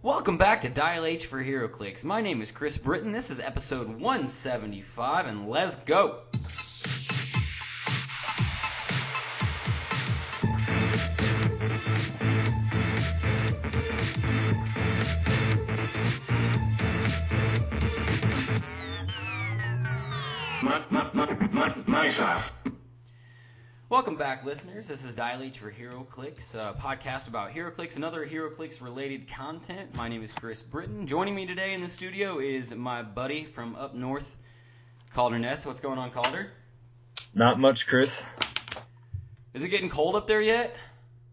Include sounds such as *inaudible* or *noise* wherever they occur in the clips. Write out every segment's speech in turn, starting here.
Welcome back to Dial H for HeroClix. My name is Chris Britton. This is episode 175, and let's go. Welcome back, listeners. This is Dial H for HeroClix, a podcast about HeroClix and other HeroClix related content. My name is Chris Britton. Joining me today in the studio is my buddy from up north, Calder Ness. What's going on, Calder? Not much, Chris. Is it getting cold up there yet?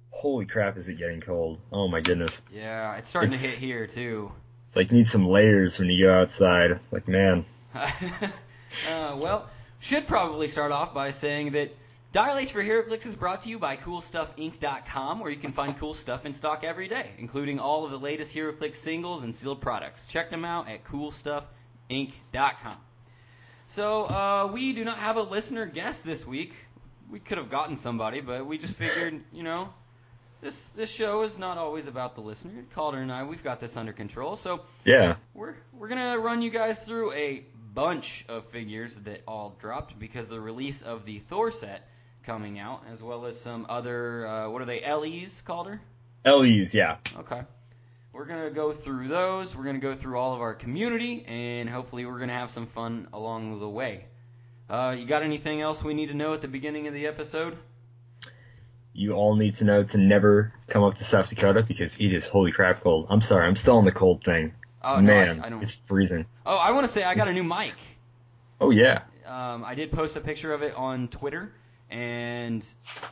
Holy crap, is it getting cold? Oh my goodness. Yeah, it's starting to hit here too. It's like you need some layers when you go outside. It's like, man, *laughs* uh, well, should probably start off by saying that Dial H for HeroClix is brought to you by CoolStuffInc.com, where you can find cool stuff in stock every day, including all of the latest HeroClix singles and sealed products. Check them out at CoolStuffInc.com. So uh, we do not have a listener guest this week. We could have gotten somebody, but we just figured, you know, this this show is not always about the listener. Calder and I, we've got this under control. So yeah. we're we're gonna run you guys through a bunch of figures that all dropped because the release of the Thor set coming out, as well as some other uh, what are they LEs Calder? LEs, yeah. Okay. We're gonna go through those. We're gonna go through all of our community, and hopefully we're gonna have some fun along the way. Uh, you got anything else we need to know at the beginning of the episode? You all need to know to never come up to South Dakota because it is holy crap cold. I'm sorry, I'm still on the cold thing. Oh no, man, I, I don't. it's freezing. Oh, I want to say I got a new mic. Oh yeah. Um, I did post a picture of it on Twitter, and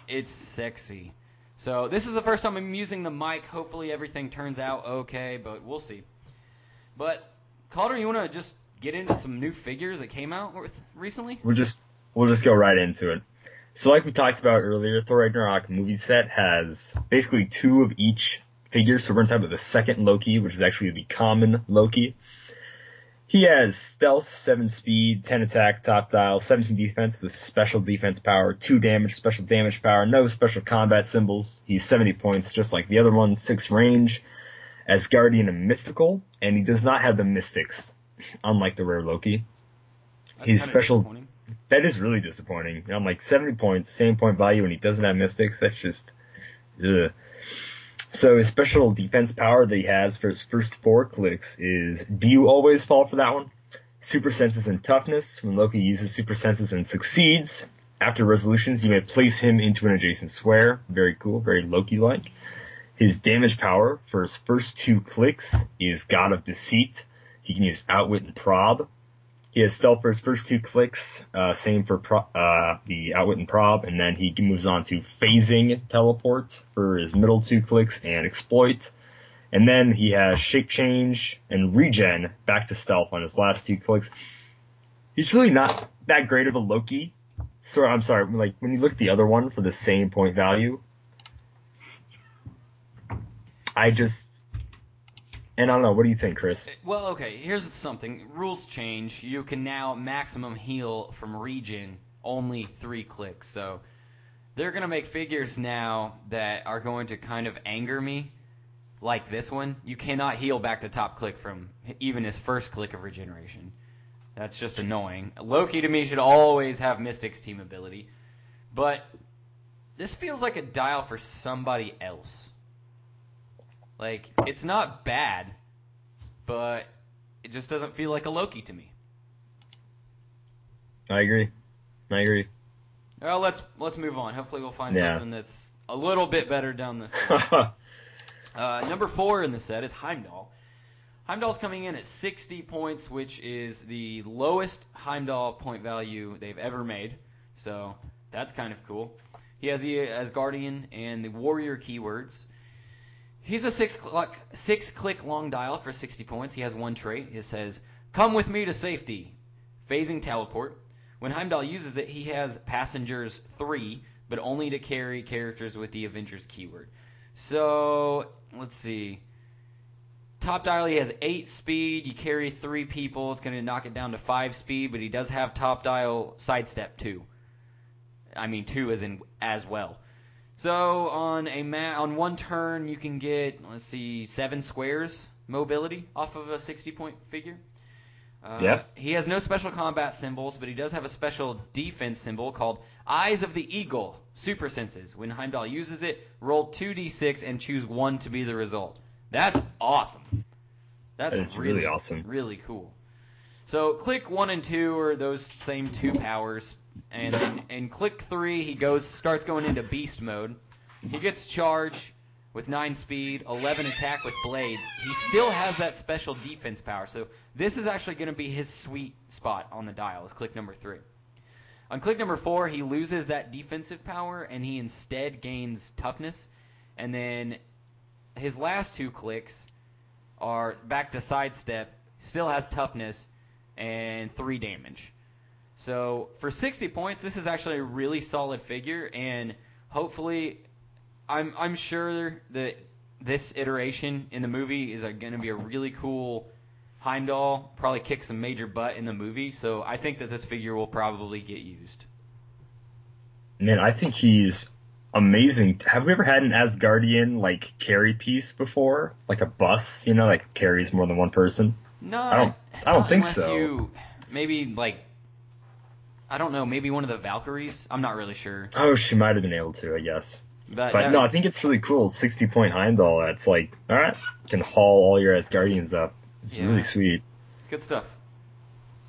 it's sexy. So this is the first time I'm using the mic. Hopefully everything turns out okay, but we'll see. But Calder, you want to just get into some new figures that came out with recently? We'll just we'll just go right into it. So like we talked about earlier, Thor Ragnarok movie set has basically two of each figure. So we're gonna talk about the second Loki, which is actually the common Loki. He has stealth, 7 speed, 10 attack, top dial, 17 defense with special defense power, 2 damage, special damage power, no special combat symbols. He's 70 points, just like the other one, 6 range, Asgardian and Mystical, and he does not have the Mystics, unlike the rare Loki. That's He's special. That is really disappointing. I'm like 70 points, same point value, and he doesn't have Mystics. That's just, ugh. So his special defense power that he has for his first four clicks is, do you always fall for that one? Super senses and toughness. When Loki uses super senses and succeeds, after resolutions, you may place him into an adjacent square. Very cool, very Loki-like. His damage power for his first two clicks is God of Deceit. He can use Outwit and Prob. He has stealth for his first two clicks, uh, same for pro- uh, the outwit and prob, and then he moves on to phasing teleport for his middle two clicks and exploit. And then he has shape change and regen back to stealth on his last two clicks. He's really not that great of a Loki. So I'm sorry, like when you look at the other one for the same point value, I just and I don't know. What do you think, Chris? Eh, well, okay, here's something. Rules change. You can now maximum heal from regen only three clicks. So they're to make figures now that are going to kind of anger me, like this one. You cannot heal back to top click from even his first click of regeneration. That's just annoying. Loki to me should always have Mystic's team ability. But this feels like a dial for somebody else. Like, it's not bad, but it just doesn't feel like a Loki to me. I agree. I agree. Well, let's let's move on. Hopefully, we'll find Yeah. something that's a little bit better down this. *laughs* Uh, number four in the set is Heimdall. Heimdall's coming in at 60 points, which is the lowest Heimdall point value they've ever made. So that's kind of cool. He has the Asgardian and the Warrior keywords. He's a six click six click long dial for 60 points. He has one trait. It says, "Come with me to safety." Phasing teleport. When Heimdall uses it, he has passengers three, but only to carry characters with the Avengers keyword. So let's see. Top dial, he has eight speed. You carry three people, it's going to knock it down to five speed. But he does have top dial sidestep two. I mean two as in as well. So on a ma- on one turn, you can get let's see seven squares mobility off of a 60 point figure. Uh, Yeah. He has no special combat symbols, but he does have a special defense symbol called Eyes of the Eagle Super Senses. When Heimdall uses it, roll 2d6 and choose one to be the result. That's awesome. That's That really, really awesome. Really cool. So click one and two are those same two powers, and then in click three he goes starts going into beast mode. He gets charge with nine speed, 11 attack with blades. He still has that special defense power, so this is actually going to be his sweet spot on the dial. Is click number three. On click number four, he loses that defensive power and he instead gains toughness, and then his last two clicks are back to sidestep, still has toughness and three damage. So for 60 points, this is actually a really solid figure, and hopefully, I'm I'm sure that this iteration in the movie is going to be a really cool Heimdall. Probably kick some major butt in the movie, so I think that this figure will probably get used. Man, I think he's amazing. Have we ever had an Asgardian like carry piece before? Like a bus, you know, like carries more than one person? No, I don't- I don't think so. You, maybe like I don't know, maybe one of the Valkyries. I'm not really sure, Oh, she might have been able to, I guess. but, But no, I think it's really cool. 60 point Heimdall. That's like, alright, can haul all your Asgardians up. It's Yeah. really sweet. good stuff.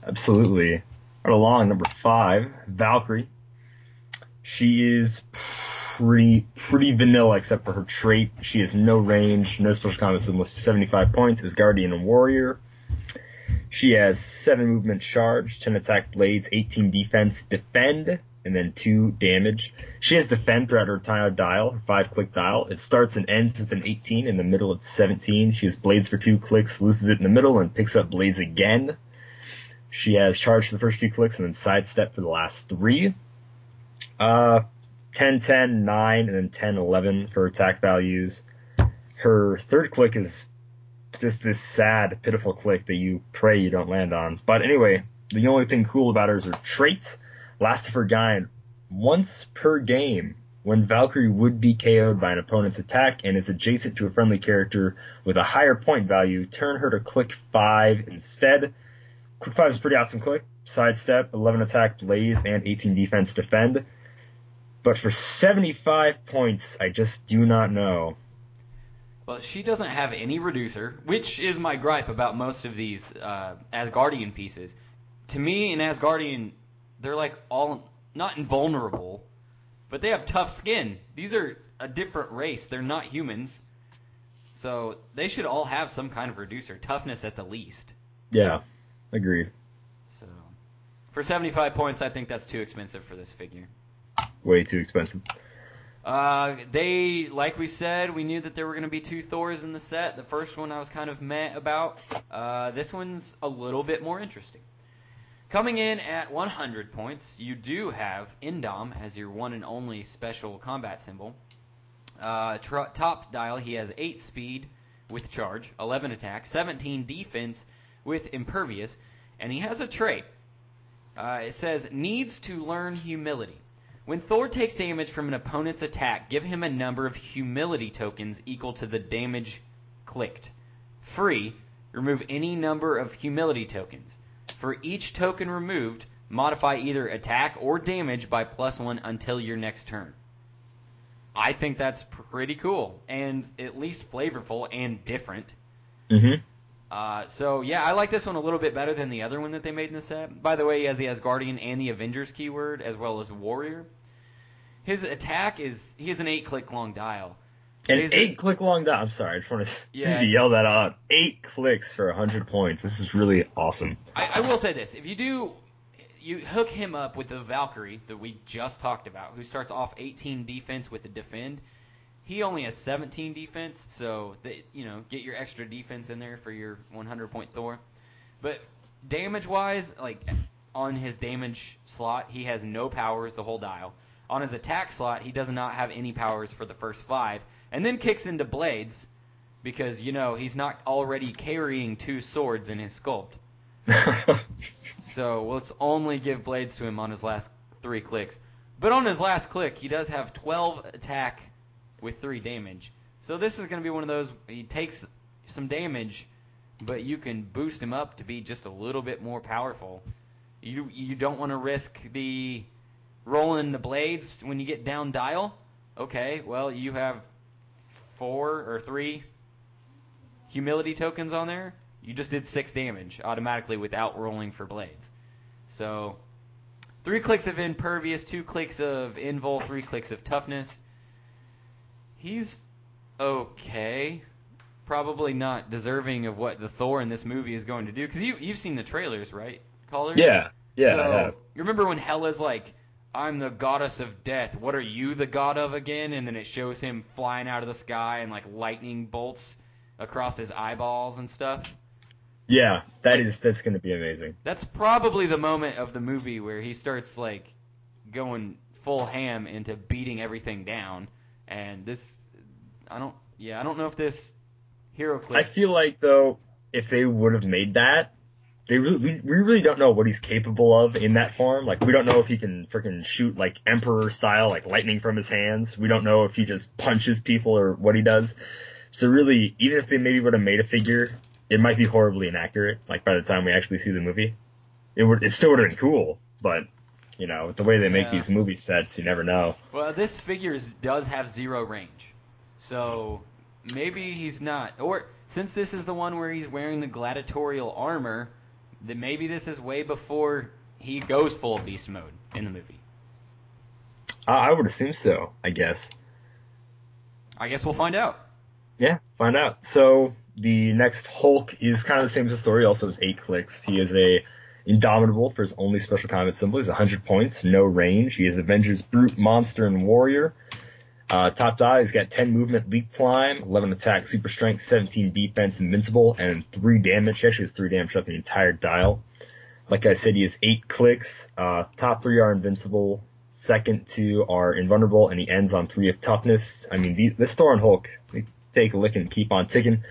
Absolutely. Right along, number five, Valkyrie. She is pretty pretty vanilla except for her trait. She has no range, no special combat symbol, 75 points, is Guardian and Warrior. She has 7 movement charge, 10 attack blades, 18 defense, defend, and then 2 damage. She has defend throughout her entire dial, her 5 click dial. It starts and ends with an 18, in the middle it's 17. She has blades for 2 clicks, loses it in the middle, and picks up blades again. She has charge for the first two clicks and then sidestep for the last three. Uh, 10, 10, 9, and then 10, 11 for attack values. Her third click is just this sad, pitiful click that you pray you don't land on. But anyway, the only thing cool about her is her trait. Last of her kind, once per game, when Valkyrie would be KO'd by an opponent's attack and is adjacent to a friendly character with a higher point value, turn her to click 5 instead. Click 5 is a pretty awesome click. Sidestep, 11 attack, blades, and 18 defense defend. But for 75 points, I just do not know. Well, she doesn't have any reducer, which is my gripe about most of these uh, Asgardian pieces. To me, an Asgardian, they're like all not invulnerable, but they have tough skin. These are a different race. They're not humans, so they should all have some kind of reducer, toughness at the least. Yeah, agreed. So, for 75 points, I think that's too expensive for this figure. Way too expensive. Uh, they, like we said, we knew that there were going to be two Thors in the set. The first one I was kind of meh about. Uh, this one's a little bit more interesting. Coming in at 100 points, you do have Indom as your one and only special combat symbol. Uh, tr- top dial, he has 8 speed with charge, 11 attack, 17 defense with impervious, and he has a trait. Uh, it says, needs to learn humility. When Thor takes damage from an opponent's attack, give him a number of humility tokens equal to the damage clicked. Free, remove any number of humility tokens. For each token removed, modify either attack or damage by plus one until your next turn. I think that's pretty cool and at least flavorful and different. Mm-hmm. Uh, so yeah, I like this one a little bit better than the other one that they made in the set. By the way, he has the Asgardian and the Avengers keyword as well as Warrior. His attack is he has an eight click long dial. An Is it- eight click long dial. I'm sorry, I just wanted to, Yeah. *laughs* yell that out. Eight clicks for 100 points. This is really awesome. I, I will say this: if you do, you hook him up with the Valkyrie that we just talked about, who starts off 18 defense with a defend. He only has 17 defense, so they, you know, get your extra defense in there for your 100 point Thor. But damage wise, like on his damage slot, he has no powers the whole dial. On his attack slot, he does not have any powers for the first five, and then kicks into blades because you know he's not already carrying two swords in his sculpt. *laughs* So let's only give blades to him on his last three clicks. But on his last click, he does have 12 attack with 3 damage. So this is going to be one of those, he takes some damage, but you can boost him up to be just a little bit more powerful. You you don't want to risk the rolling the blades when you get down dial. Okay, well you have four or three humility tokens on there. You just did six damage automatically without rolling for blades. So three clicks of impervious, two clicks of invul, three clicks of toughness. He's okay. Probably not deserving of what the Thor in this movie is going to do because you you've seen the trailers, right, Calder? Yeah, yeah. So, I have. you remember when Hela's like, "I'm the goddess of death. What are you the god of again?" And then it shows him flying out of the sky and like lightning bolts across his eyeballs and stuff. Yeah, that is that's gonna be amazing. That's probably the moment of the movie where he starts like going full ham into beating everything down. And this, I don't, yeah, I don't know if this hero clip. I feel like though, if they would have made that, they really, we, we really don't know what he's capable of in that form. Like we don't know if he can freaking shoot like emperor style, like lightning from his hands. We don't know if he just punches people or what he does. So really, even if they maybe would have made a figure, it might be horribly inaccurate. Like by the time we actually see the movie, it would it still would have been cool, but you know, with the way they make Yeah. these movie sets, you never know. Well, this figure is- does have zero range, so maybe he's not. Or since this is the one where he's wearing the gladiatorial armor, then maybe this is way before he goes full beast mode in the movie. I, I would assume so. I guess. I guess we'll find out. Yeah, find out. So the next Hulk is kind of the same as the story. Also is eight clicks. He is a indomitable for his only special combat symbol. He's 100 points, no range. He is Avengers brute, monster, and warrior. Uh, top die, he's got 10 movement, leap climb, 11 attack, super strength, 17 defense, invincible, and 3 damage. He actually has 3 damage up the entire dial. Like I said, he has 8 clicks. Uh, top 3 are invincible. Second 2 are invulnerable, and he ends on 3 of toughness. I mean, the, this Thor and Hulk, take a lick and keep on ticking.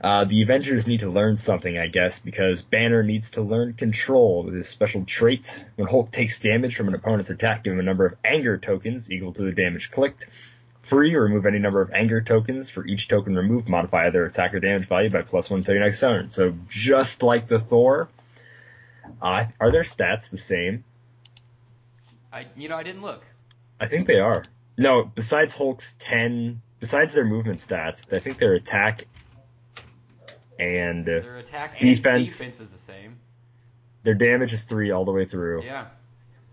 Uh, the Avengers need to learn something, I guess, because Banner needs to learn control with his special trait. When Hulk takes damage from an opponent's attack, give him a number of anger tokens equal to the damage clicked. Free, remove any number of anger tokens. For each token removed, modify their attack or damage value by plus one until your next turn. So just like the Thor, uh, are their stats the same? I, you know, I didn't look. I think they are. No, besides Hulk's 10, besides their movement stats, I think their attack and uh, Their attack and Defense. defense is the same. their damage is 3 all the way through. Yeah.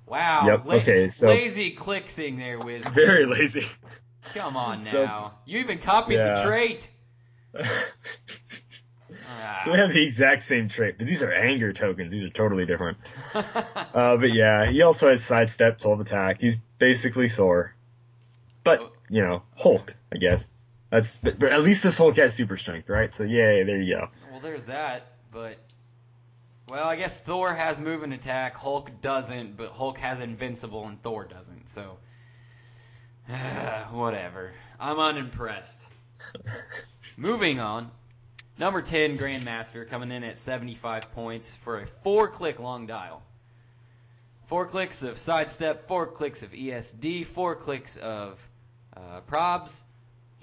Wow. Yep, la- okay, so- lazy clicksing there, Wiz. *laughs* Very lazy. Come on So- now. you even copied the Yeah. trait. *laughs* So we have the exact same trait, but these are anger tokens. These are totally different. *laughs* Uh, but yeah, he also has sidestep, 12 attack. He's basically Thor. But, you know, Hulk, I guess. That's, but, but at least this Hulk has super strength, right? So yay, there you go. well, there's that, but well, I guess Thor has move and attack. Hulk doesn't, but Hulk has invincible and Thor doesn't. So *sighs* whatever. I'm unimpressed. Moving on. Number 10, Grandmaster, coming in at 75 points for a four click long dial. Four clicks of sidestep, four clicks of ESD, four clicks of uh, probs.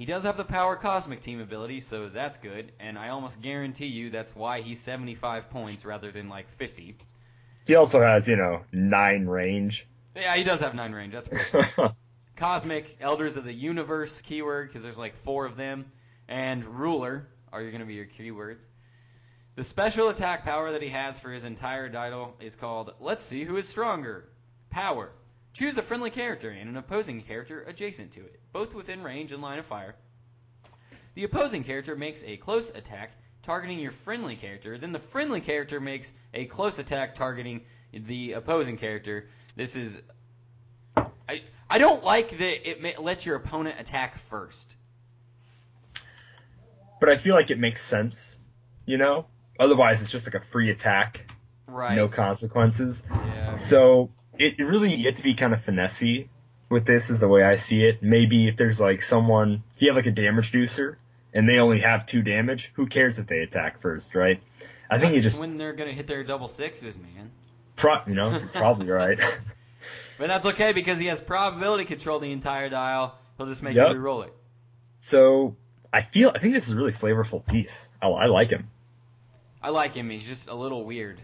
He does have the power cosmic team ability, so that's good. And I almost guarantee you that's why he's 75 points rather than like 50. He also has, you know, 9 range. Yeah, he does have nine range. That's pretty *laughs* Cosmic, Elders of the Universe keyword, because there's like four of them, and Ruler are going to be your keywords. The special attack power that he has for his entire title is called Let's See Who is Stronger. Power. Choose a friendly character and an opposing character adjacent to it, both within range and line of fire. The opposing character makes a close attack targeting your friendly character, then the friendly character makes a close attack targeting the opposing character. This is I I don't like that it ma- lets your opponent attack first. but I feel like it makes sense, you know? Otherwise, it's just like a free attack, Right. no consequences. Yeah. So it really you have to be kind of finessey with this is the way I see it. Maybe if there's like someone, if you have like a damage juicer and they only have two damage, who cares if they attack first, right? I think you just, when they're gonna hit their double sixes, man. pro, you know, you're *laughs* probably right. *laughs* But that's okay because he has probability control the entire dial. He'll just make Yep. you re-roll it. so I feel I think this is a really flavorful piece. I, I like him. I like him. He's just a little weird.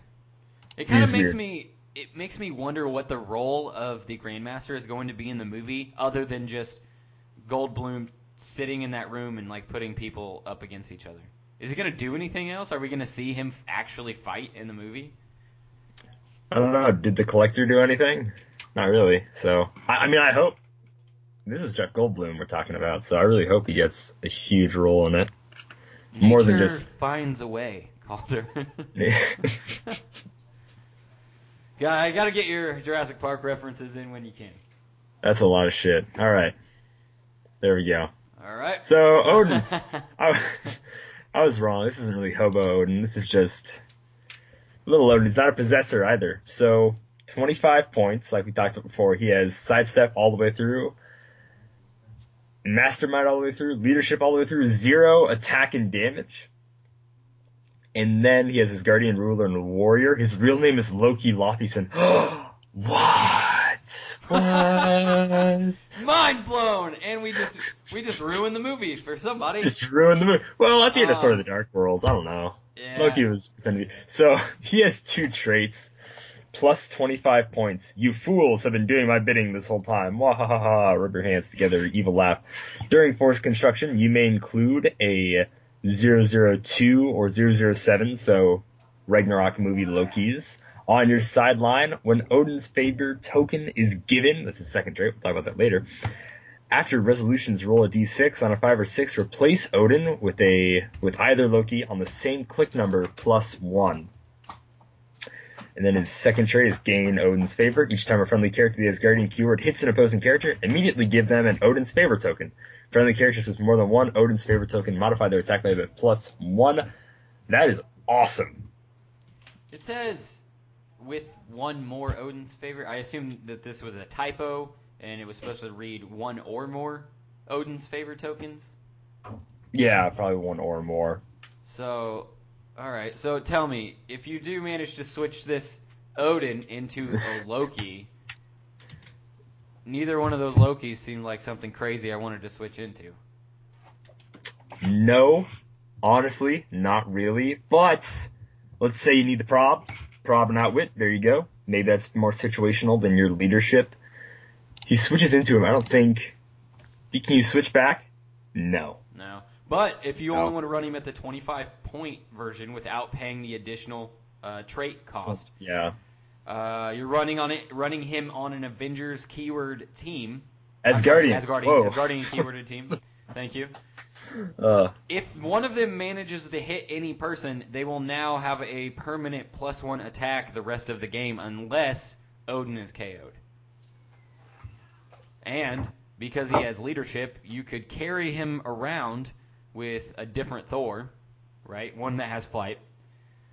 It kind of makes weird. me it makes me wonder what the role of the Grandmaster is going to be in the movie, other than just Goldblum sitting in that room and like putting people up against each other. Is he going to do anything else? Are we going to see him f- actually fight in the movie? I don't know. Did the collector do anything? Not really. So I, I mean, I hope. This is Jeff Goldblum we're talking about, so I really hope he gets a huge role in it. More than just- finds a way, Calder. *laughs* *laughs* yeah, I got to get your Jurassic Park references in when you can. That's a lot of shit. All right, there we go. All right. So Odin, *laughs* I, I was wrong. This isn't really Hobo Odin. This is just little Odin. He's not a possessor either. So 25 points, like we talked about before. He has sidestep all the way through, mastermind all the way through, leadership all the way through, zero attack and damage. And then he has his guardian ruler and warrior. His real name is Loki Laufeyson. *gasps* what? What? Mind blown, and we just we just ruined the movie for somebody. Just ruined the movie. Well, at the end of Um, Thor: The Dark World, I don't know. Yeah. Loki was pretending to be. So *laughs* he has two traits, plus 25 points. You fools have been doing my bidding this whole time. Wahahaha, rub your hands together, evil laugh. During force construction, you may include a 002 or 007, so Ragnarok movie Loki's, on your sideline when Odin's favor token is given. That's his second trait. We'll talk about that later. After resolutions, roll a d6 on a five or six. Replace Odin with a with either Loki on the same click number plus one. And then his second trait is gain Odin's favor. Each time a friendly character that has Guardian keyword hits an opposing character, immediately give them an Odin's favor token. Friendly characters with more than one Odin's favorite token modify their attack by plus one. That is awesome. It says with one more Odin's favorite. I assume that this was a typo and it was supposed to read one or more Odin's favorite tokens. Yeah, probably one or more. So, all right. So tell me, if you do manage to switch this Odin into a Loki, neither one of those Lokis seemed like something crazy I wanted to switch into. No, honestly, not really. But let's say you need the prob, prob not outwit. There you go. Maybe that's more situational than your leadership. He switches into him. I don't think. Can you switch back? No. No. But if you No. only want to run him at the 25 point version without paying the additional uh, trait cost, Yeah. Uh, you're running on it, running him on an Avengers keyword team. As I'm sorry, guardian. Asgardian, Whoa. Asgardian keyworded team. *laughs* Thank you. Uh, If one of them manages to hit any person, they will now have a permanent plus one attack the rest of the game unless Odin is KO'd. And because he has leadership, you could carry him around with a different Thor, right? One that has flight.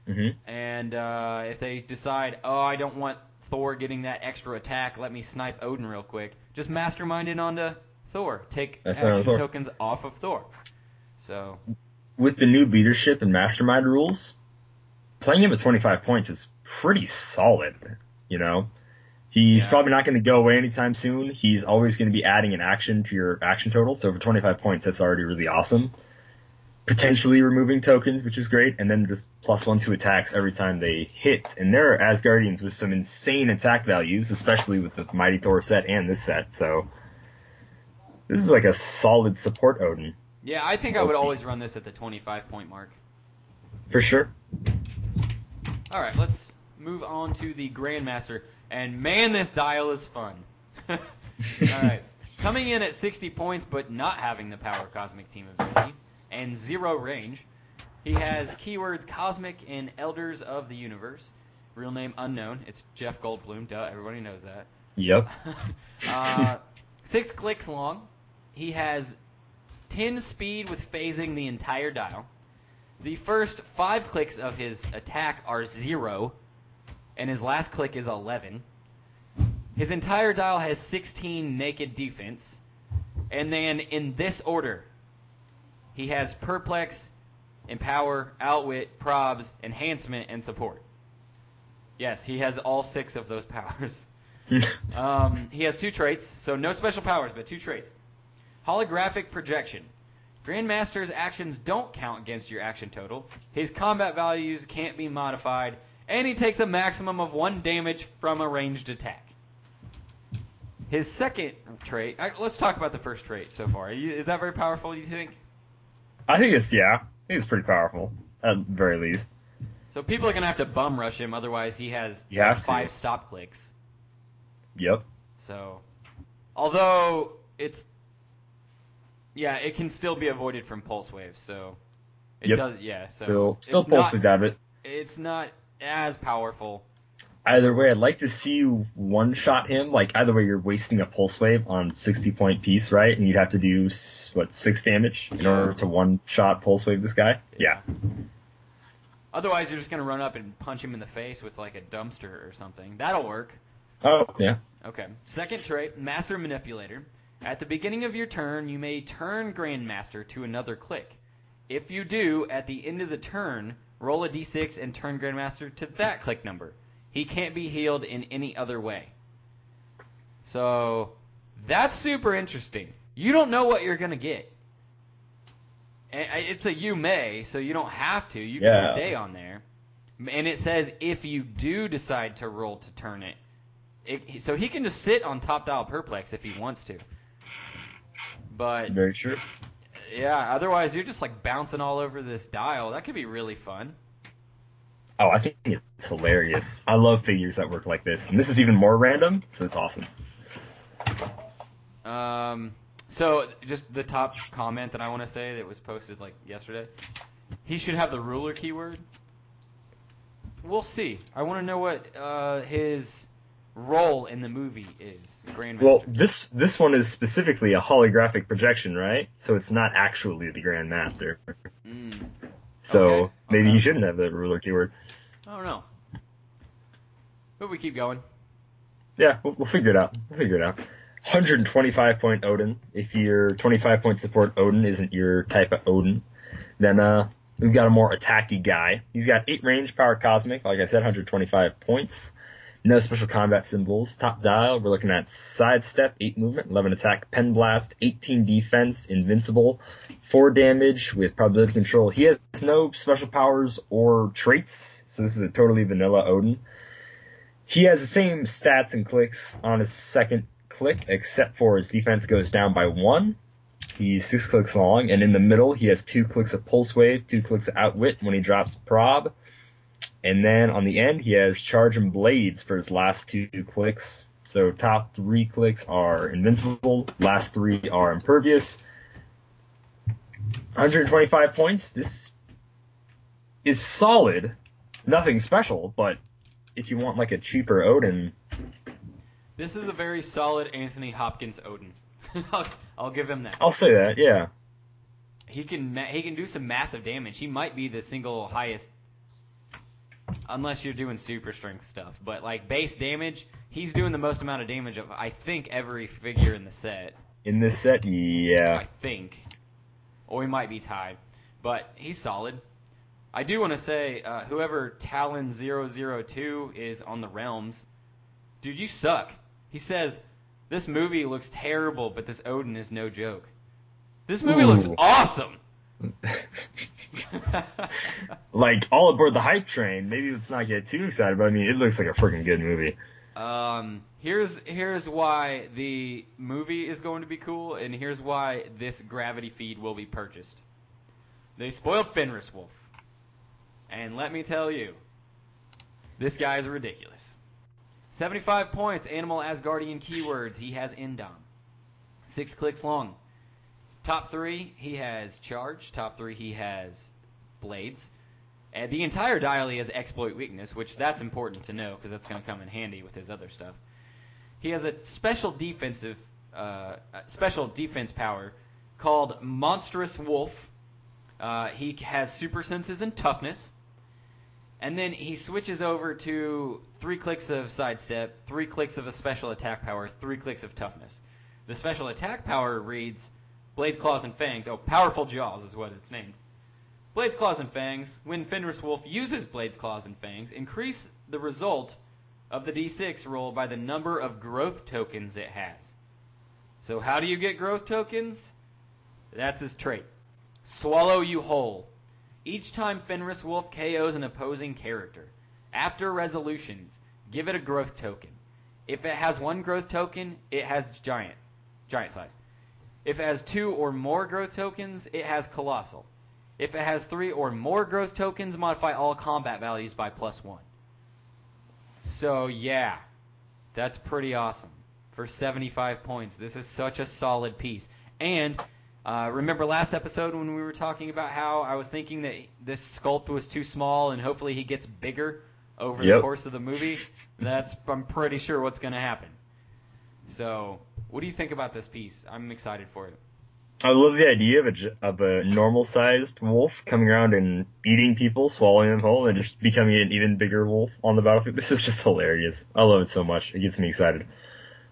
Hmm And uh, if they decide, oh, I don't want Thor getting that extra attack, let me snipe Odin real quick, just mastermind it onto Thor. Take That's action Thor. tokens off of Thor. So, With the new leadership and mastermind rules, playing him at 25 points is pretty solid. You know, he's Yeah. probably not going to go away anytime soon. He's always going to be adding an action to your action total. So for 25 points, that's already really awesome. Potentially removing tokens, which is great, and then just plus one to attacks every time they hit. And there are Asgardians with some insane attack values, especially with the Mighty Thor set and this set. So this is like a solid support Odin yeah, I think I would always run this at the 25 point mark. for sure. All right, let's move on to the Grandmaster. And man, this dial is fun. *laughs* All right, *laughs* coming in at 60 points, but not having the Power Cosmic Team ability and zero range, he has keywords Cosmic and Elders of the Universe. Real name unknown. It's Jeff Goldblum. Duh, everybody knows that. Yep. *laughs* uh, six clicks long. He has 10 speed with phasing the entire dial. The first five clicks of his attack are zero, and his last click is 11. His entire dial has 16 naked defense. And then in this order, he has perplex, empower, outwit, probs, enhancement, and support. Yes, he has all six of those *laughs* powers. *laughs* Um, he has two traits, so no special powers, but two traits. Holographic projection. Grandmaster's actions don't count against your action total. His combat values can't be modified, and he takes a maximum of one damage from a ranged attack. His second trait. Let's talk about the first trait so far. Is that very powerful? Do you think? I think it's yeah. I think it's pretty powerful at the very least. So people are gonna have to bum rush him, otherwise he has You have to. five stop clicks. Yep. So, although it's, yeah, it can still be avoided from pulse waves. So, it Yep. does. Yeah. So Still, still pulse not, with out it. It's not as powerful. Either way, I'd like to see you one shot him. Like either way, you're wasting a pulse wave on 60 point piece, right? And you'd have to do what six damage in order to one shot pulse wave this guy. Yeah. Otherwise, you're just gonna run up and punch him in the face with like a dumpster or something. That'll work. Oh yeah. Okay. Second trait, Master Manipulator. At the beginning of your turn, you may turn Grandmaster to another click. If you do, at the end of the turn, roll a d6 and turn Grandmaster to that click number. He can't be healed in any other way. So, that's super interesting. You don't know what you're going to get. It's a you may, so you don't have to. You can Yeah. stay on there. And it says if you do decide to roll to turn it, it, so he can just sit on top dial perplex if he wants to. But Very true. yeah, otherwise you're just like bouncing all over this dial. That could be really fun. Oh, I think it's hilarious. I love figures that work like this, and this is even more random, so it's awesome. Um, so just the top comment that I want to say that was posted like yesterday. He should have the ruler keyword. We'll see. I want to know what uh, his role in the movie is. Grandmaster. Well, this this one is specifically a holographic projection, right? So it's not actually the Grandmaster. Mm, So Okay, maybe okay. he shouldn't have the ruler keyword. I don't know. But we keep going. Yeah, we'll, we'll figure it out. We'll figure it out. 125 point Odin. If your 25 point support Odin isn't your type of Odin, then uh, we've got a more attacky guy. He's got 8 range, power cosmic, like I said, 125 points. No special combat symbols. Top dial, we're looking at sidestep, 8 movement, 11 attack, pen blast, 18 defense, invincible, 4 damage with probability control. He has no special powers or traits, so this is a totally vanilla Odin. He has the same stats and clicks on his second click, except for his defense goes down by one. He's six clicks long, and in the middle he has two clicks of pulse wave, two clicks of outwit when he drops prob. And then on the end he has charge and blades for his last two clicks. So top three clicks are invincible, last three are impervious. 125 points. This is solid. Nothing special, but if you want like a cheaper Odin, This is a very solid Anthony Hopkins Odin. *laughs* I'll, I'll give him that. I'll say that, yeah. He can he can do some massive damage. He might be the single highest, unless you're doing super strength stuff. But like base damage, he's doing the most amount of damage of I think every figure in the set. In this set, yeah. I think, or he might be tied, but he's solid. I do want to say, uh, whoever Talon 002 is on the realms, dude, you suck. He says this movie looks terrible, but this Odin is no joke. This movie looks awesome. *laughs* *laughs* like all aboard the hype train. Maybe let's not get too excited, but I mean, it looks like a freaking good movie. Um, here's here's why the movie is going to be cool, and here's why this gravity feed will be purchased. They spoiled Fenris Wolf, and let me tell you, this guy is ridiculous. 75 points, Animal Asgardian keywords. He has Indom. Six clicks long. Top three, he has Charge. Top three, he has Blades. The entire dial he has exploit weakness, which that's important to know because that's going to come in handy with his other stuff. He has a special defensive, uh, special defense power called Monstrous Wolf. Uh, he has super senses and toughness, and then he switches over to three clicks of sidestep, three clicks of a special attack power, three clicks of toughness. The special attack power reads Blades, Claws, and Fangs. Oh, Powerful Jaws is what it's named. Blades, Claws, and Fangs. When Fenris Wolf uses Blades, Claws, and Fangs, increase the result of the d6 roll by the number of growth tokens it has. So how do you get growth tokens? That's his trait. Swallow You Whole. Each time Fenris Wolf KOs an opposing character, after resolutions, give it a growth token. If it has one growth token, it has giant, giant size. If it has two or more growth tokens, it has colossal. If it has three or more growth tokens, modify all combat values by plus one. So yeah, that's pretty awesome. For 75 points, this is such a solid piece. And uh, remember last episode when we were talking about how I was thinking that this sculpt was too small and hopefully he gets bigger over the course of the movie? That's I'm pretty sure what's going to happen. So, what do you think about this piece? I'm excited for it. I love the idea of a, of a normal sized wolf coming around and eating people, swallowing them whole, and just becoming an even bigger wolf on the battlefield. *laughs* This is just hilarious. I love it so much. It gets me excited.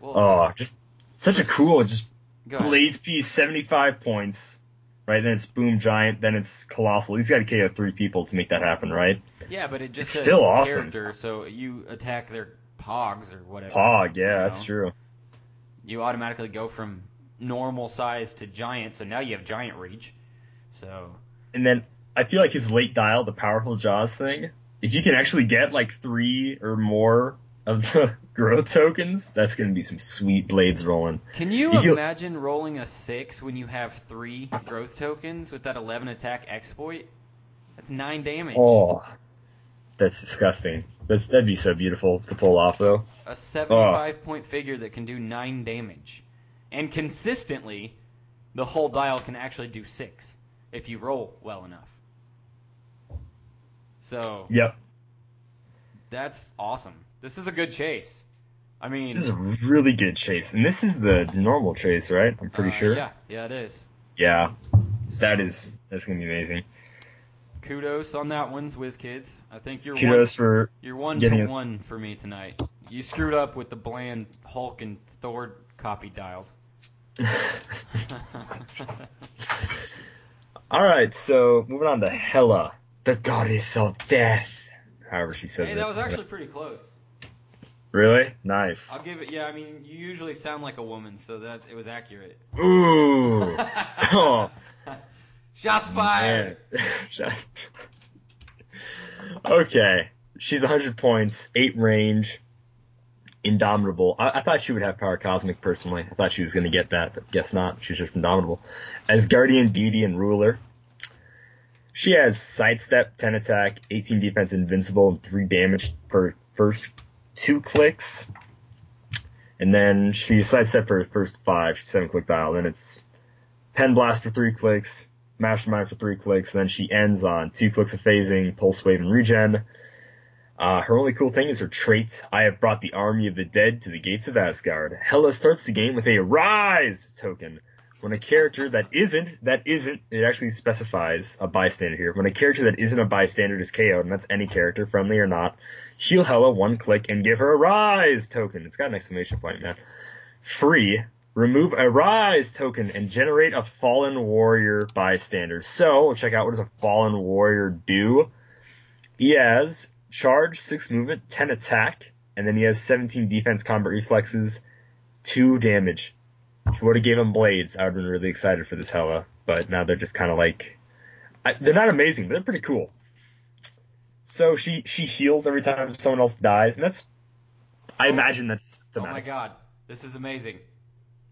Well, Oh, just such a cool, just blaze piece, 75 points. Right, then it's boom giant, then it's colossal. He's got to KO three people to make that happen, right? Yeah, but it just It's still awesome. character, so you attack their pogs or whatever. Pog, yeah, you that's true. You automatically go from normal size to giant, so now you have giant reach. So And then I feel like his late dial, the powerful jaws thing, if you can actually get like three or more of the *laughs* growth tokens, that's gonna be some sweet blades rolling. Can you You- imagine rolling a six when you have three growth tokens with that eleven attack exploit? That's nine damage. Oh, that's disgusting. That's that'd be so beautiful to pull off though. A seventy-five point figure that can do nine damage, and consistently, the whole dial can actually do six if you roll well enough. So Yep, that's awesome. This is a good chase. I mean, this is a really good chase, and this is the normal chase, right? I'm pretty uh, sure. Yeah, yeah, it is. Yeah, So, that is that's gonna be amazing. kudos on that one, WizKids. I think you're Kudos one, for you're one to us- one for me tonight. You screwed up with the bland Hulk and Thor copy dials. *laughs* All right, so moving on to Hela, the goddess of death. However she says hey, it. that was actually pretty close. really nice. I'll give it. Yeah, I mean, you usually sound like a woman, so that it was accurate. Ooh. *laughs* oh, Shots fired. *laughs* Okay, she's 100 points, 8 range, indomitable. I, I thought she would have power cosmic personally. I thought she was going to get that, but guess not. She's just indomitable. Asgardian, beauty, and ruler, she has sidestep, 10 attack, 18 defense, invincible, and 3 damage per first 2 clicks. And then she sidestep for first 5, she's 7 click dial. Then it's pen blast for 3 clicks, mastermind for 3 clicks, and then she ends on 2 clicks of phasing, pulse wave, and regen. Uh, her only cool thing is her trait. I have brought the army of the dead to the gates of Asgard. Hela starts the game with a rise token. When a character that isn't, that isn't, it actually specifies a bystander here. When a character that isn't a bystander is KO'd, and that's any character, friendly or not, heal Hela one click and give her a rise token. It's got an exclamation point, man. Free. Remove a rise token and generate a fallen warrior bystander. So, check out what does a fallen warrior do. Has charge, 6 movement, 10 attack, and then he has 17 defense, combat reflexes, 2 damage. If you would have gave him blades, I would have been really excited for this Hela. but now they're just kind of like, I, they're not amazing, but they're pretty cool. So she, she heals every time someone else dies, and that's, I imagine that's Oh my god, this is amazing.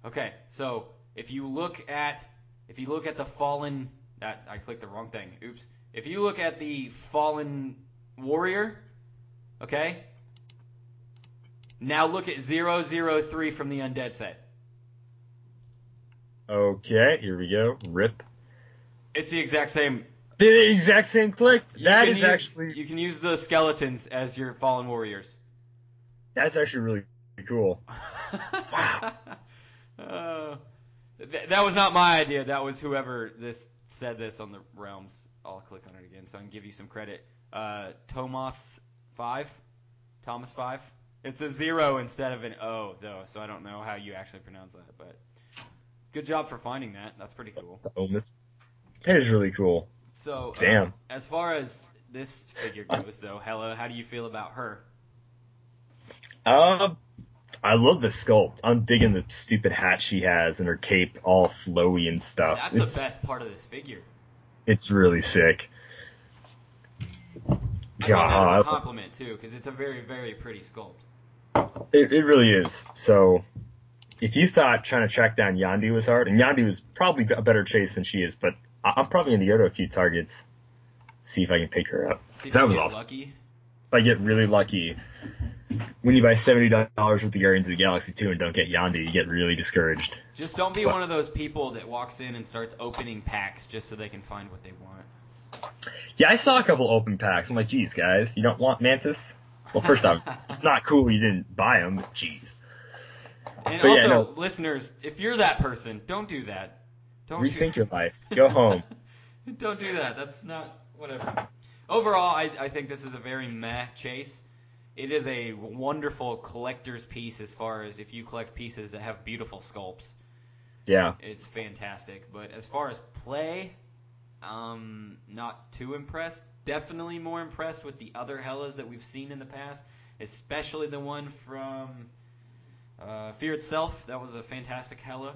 Okay, so if you look at if you look at the fallen that I clicked the wrong thing. Oops. If you look at the fallen warrior, okay? Now look at 003 from the undead set. Okay, here we go. Rip. It's the exact same. The exact same click. You That can use- actually you can use the skeletons as your fallen warriors. that's actually really cool. *laughs* wow. Uh, th- that was not my idea. That was whoever this said this on the realms. I'll click on it again so I can give you some credit. Uh, Tomas five, Thomas five. It's a zero instead of an O though, so I don't know how you actually pronounce that. But good job for finding that. That's pretty cool. The Omus. That is really cool. So uh, Damn. as far as this figure goes, though, Hela, how do you feel about her? Um, I love the sculpt. I'm digging the stupid hat she has and her cape, all flowy and stuff. That's It's- the best part of this figure. It's really sick. I mean that as a compliment too, because it's a very, very pretty sculpt. it, it really is. So, if you thought trying to track down Yondu was hard, and Yondu was probably a better chase than she is, but I- I'm probably going to go to a few targets, see if I can pick her up. See if That you was get awesome. lucky. If I get really lucky, when you buy seventy dollars worth of Guardians of the Galaxy 2 and don't get Yondu, you get really discouraged. Just don't be What? one of those people that walks in and starts opening packs just so they can find what they want. Yeah, I saw a couple open packs. I'm like, geez, guys, you don't want Mantis? Well, first off, *laughs* it's not cool you didn't buy them, but geez. And But yeah, no. listeners, if you're that person, don't do that. Don't do- Rethink your *laughs* life. Go home. *laughs* don't do that. That's not whatever. Overall, I, I think this is a very meh chase. It is a wonderful collector's piece as far as if you collect pieces that have beautiful sculpts. Yeah. It's fantastic. But as far as play, um, not too impressed. Definitely more impressed with the other Helas that we've seen in the past, especially the one from uh, Fear itself. That was a fantastic Hela.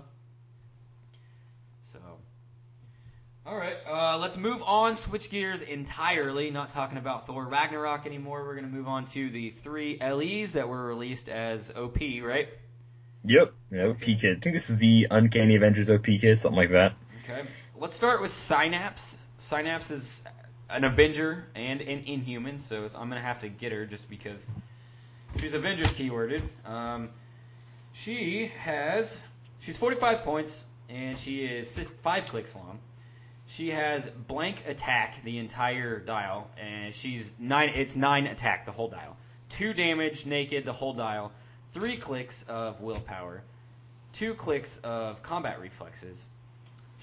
So, all right, uh, let's move on. Switch gears entirely. Not talking about Thor Ragnarok anymore. We're gonna move on to the three LEs that were released as OP, right? Yep. Yeah, OP kit. I think this is the Uncanny Avengers OP kit, something like that. Okay. Let's start with Synapse. Synapse is an Avenger and an Inhuman, so I'm gonna have to get her just because she's Avengers keyworded. Um, she has she's 45 points and she is five clicks long. She has blank attack the entire dial, and she's nine. It's nine attack the whole dial. Two damage naked the whole dial. Three clicks of willpower. Two clicks of combat reflexes.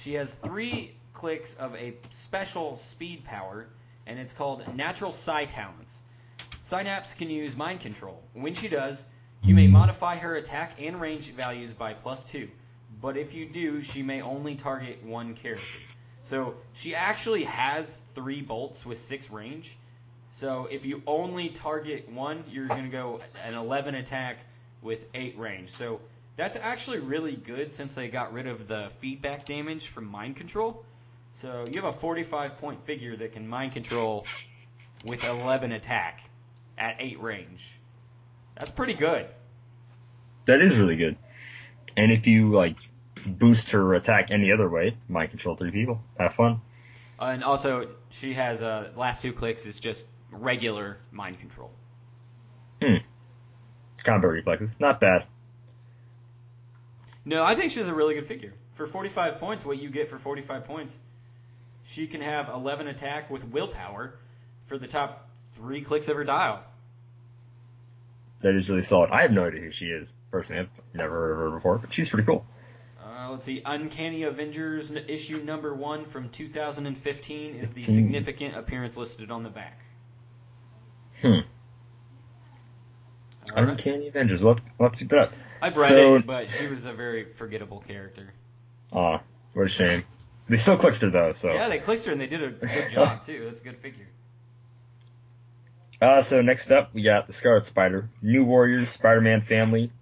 She has three clicks of a special speed power, and it's called Natural Psi Talents. Synapse can use mind control. When she does, you may modify her attack and range values by plus two. But if you do, she may only target one character. So she actually has three bolts with six range. So if you only target one, you're going to go an 11 attack with eight range. So that's actually really good since they got rid of the feedback damage from mind control. So you have a 45 point figure that can mind control with 11 attack at 8 range. That's pretty good. That is really good. And if you like boost her attack any other way, mind control three people. Have fun. Uh, and also, she has uh, last two clicks is just regular mind control. Hmm. Combat reflexes. Not bad. No, I think she's a really good figure. For 45 points, what you get for 45 points, she can have 11 attack with willpower for the top three clicks of her dial. That is really solid. I have no idea who she is. Personally, I've never heard of her before, but she's pretty cool. Uh, let's see. Uncanny Avengers issue number one from 2015 is the significant appearance listed on the back. Hmm. All right. Uncanny Avengers. We'll, we'll have to pick that up. I've read So- it, but she was a very forgettable character. Aw, what a shame. They still clicked her though, so. Yeah, they clicked her and they did a good *laughs* job too. That's a good figure. Uh, so next up, we got the Scarlet Spider. New Warriors, Spider-Man family.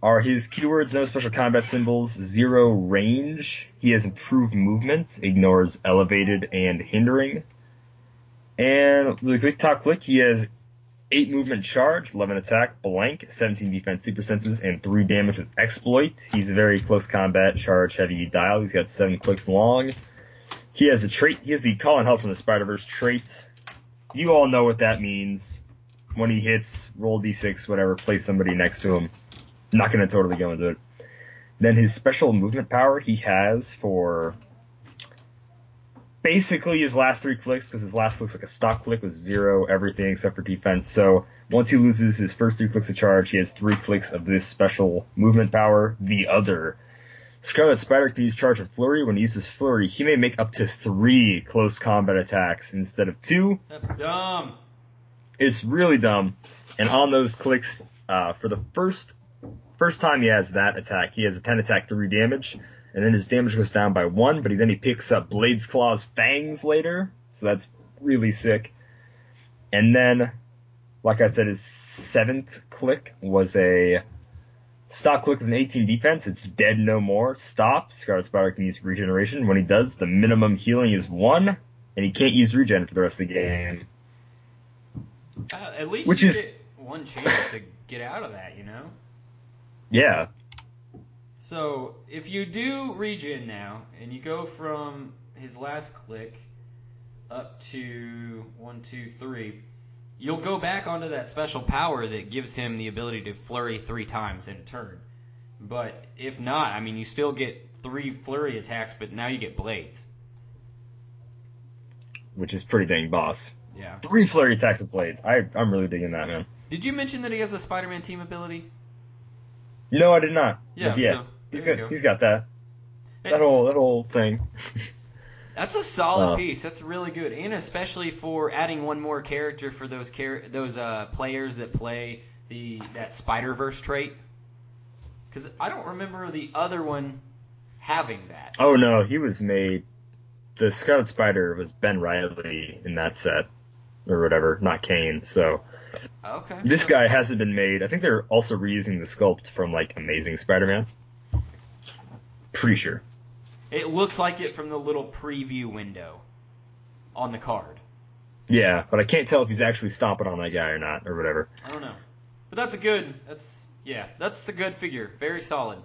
Are his keywords no special combat symbols, zero range. He has improved movement, ignores elevated and hindering. And the quick talk click, he has 8 movement charge, 11 attack, blank, 17 defense super senses, and 3 damage with exploit. He's a very close combat, charge heavy dial. He's got 7 clicks long. He has a trait, he has the call and help from the Spider-Verse trait. You all know what that means. When he hits, roll d6, whatever, place somebody next to him. not going to totally go into it. Then his special movement power he has for basically his last three clicks, because his last click's like a stock click with zero everything except for defense. So once he loses his first three clicks of charge, he has three clicks of this special movement power, the other. Scarlet Spider can use Charge and Flurry. When he uses Flurry, he may make up to three close combat attacks instead of two. That's dumb. It's really dumb. And on those clicks, uh, for the first first time he has that attack, he has a 10 attack, 3 damage, and then his damage goes down by 1, but he, then he picks up Blade's Claw's Fangs later, so that's really sick. And then, like I said, his seventh click was a Stock click with an 18 defense, it's dead no more. Stop. Scarlet Spider can use regeneration. When he does, the minimum healing is one, and he can't use regen for the rest of the game. Uh, at least Which is- one chance to get out of that, you know. Yeah. So if you do regen now, and you go from his last click up to one, two, three, you'll go back onto that special power that gives him the ability to flurry three times in a turn. But if not, I mean, you still get three flurry attacks, but now you get blades. Which is pretty dang boss. Yeah. Three flurry attacks with blades. I, I'm really digging that, man. Did you mention that he has a Spider-Man team ability? No, I did not. Yeah, yeah. so he's got, go. he's got that. That whole, that whole thing. *laughs* That's a solid Uh, piece. That's really good, and especially for adding one more character for those char- those uh, players that play the that Spider Verse trait. Because I don't remember the other one having that. Oh no, he was made. The Scarlet Spider was Ben Reilly in that set, or whatever, not Kaine. So Okay. this guy hasn't been made. I think they're also reusing the sculpt from like Amazing Spider-Man. Pretty sure. It looks like it from the little preview window on the card. Yeah, but I can't tell if he's actually stomping on that guy or not, or whatever. I don't know, but that's a good. That's yeah, that's a good figure. Very solid.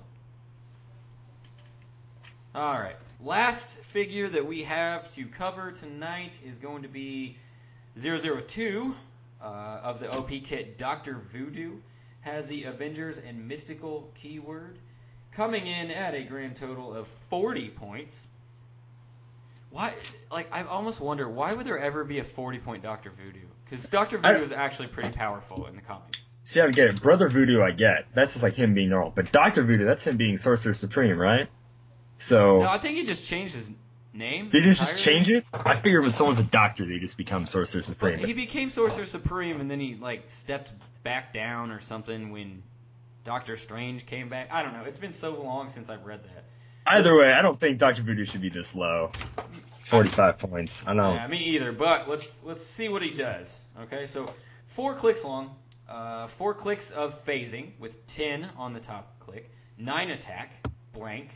All right, last figure that we have to cover tonight is going to be 002 uh, of the OP kit. Doctor Voodoo has the Avengers and Mystical keyword, coming in at a grand total of 40 points. Why? Like, I almost wonder why would there ever be a 40 point Doctor Voodoo? Because Doctor Voodoo is actually pretty powerful in the comics. See, I get it. Brother Voodoo, I get. That's just like him being normal. But Doctor Voodoo, that's him being Sorcerer Supreme, right? So No, I think he just changed his name. did he just change it? I figure when someone's a doctor, they just become Sorcerer Supreme. But he became Sorcerer Supreme, and then he like stepped back down or something when Doctor Strange came back. I don't know. It's been so long since I've read that. Either way, I don't think Doctor Voodoo should be this low. Forty-five points. I know. Yeah, me either. But let's let's see what he does. Okay, so four clicks long, uh, four clicks of phasing with ten on the top click, nine attack, blank,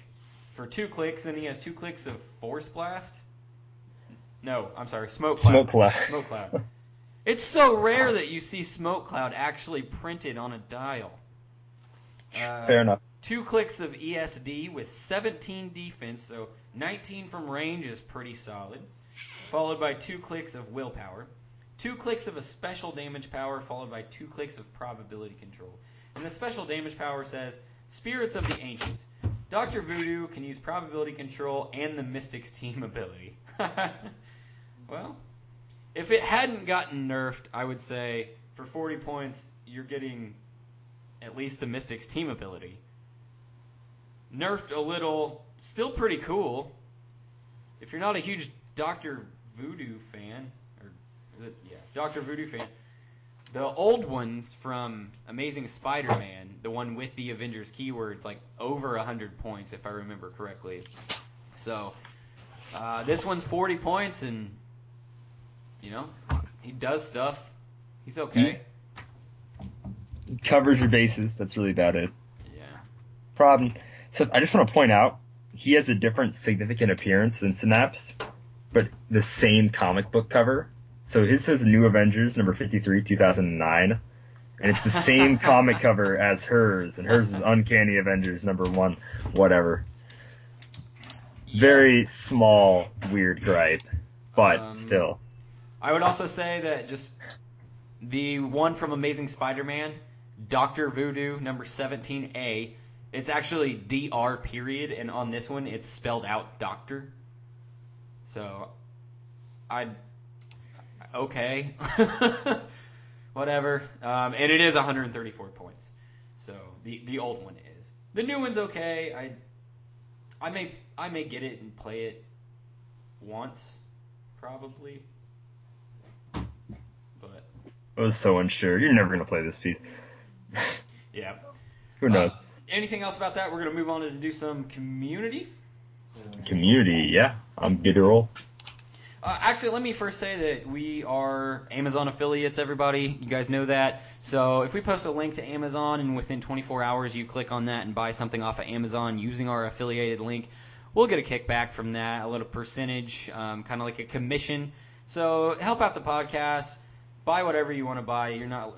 for two clicks. Then he has two clicks of force blast. No, I'm sorry, smoke cloud. Smoke cloud. Smoke cloud. It's so rare that you see smoke cloud actually printed on a dial. Uh, Fair enough. Two clicks of ESD with 17 defense, so 19 from range is pretty solid. Followed by two clicks of willpower. Two clicks of a special damage power, followed by two clicks of probability control. And the special damage power says Spirits of the Ancients. Dr. Voodoo can use probability control and the Mystics team *laughs* ability. *laughs* well, if it hadn't gotten nerfed, I would say for 40 points, you're getting at least the Mystics team ability. Nerfed a little, still pretty cool. If you're not a huge Doctor Voodoo fan, or is it yeah, Doctor Voodoo fan, the old ones from Amazing Spider-Man, the one with the Avengers keywords, like over hundred points if I remember correctly. So uh, this one's 40 points, and you know he does stuff. He's okay. Covers your bases. That's really about it. Yeah. Problem. So I just want to point out he has a different significant appearance than Synapse, but the same comic book cover. So his says New Avengers number 53, 2009, and it's the same *laughs* comic cover as hers, and hers is Uncanny Avengers number one, whatever. Very small, weird gripe, but Um, still. I would also say that just the one from Amazing Spider-Man, Doctor Voodoo number 17A, it's actually DR period, and on this one it's spelled out Doctor. So, I okay, *laughs* whatever. Um, and it is 134 points. So the the old one is. The new one's okay. I I may I may get it and play it once, probably. But I was so unsure. You're never gonna play this piece. Yeah. *laughs* Who knows? Uh, anything else about that? We're gonna move on to do some community. Community, yeah. I'm good to roll. Uh, actually, let me first say that we are Amazon affiliates, everybody. You guys know that. So if we post a link to Amazon and within 24 hours you click on that and buy something off of Amazon using our affiliated link, we'll get a kickback from that, a little percentage, um, kind of like a commission. So help out the podcast. Buy whatever you want to buy. You're not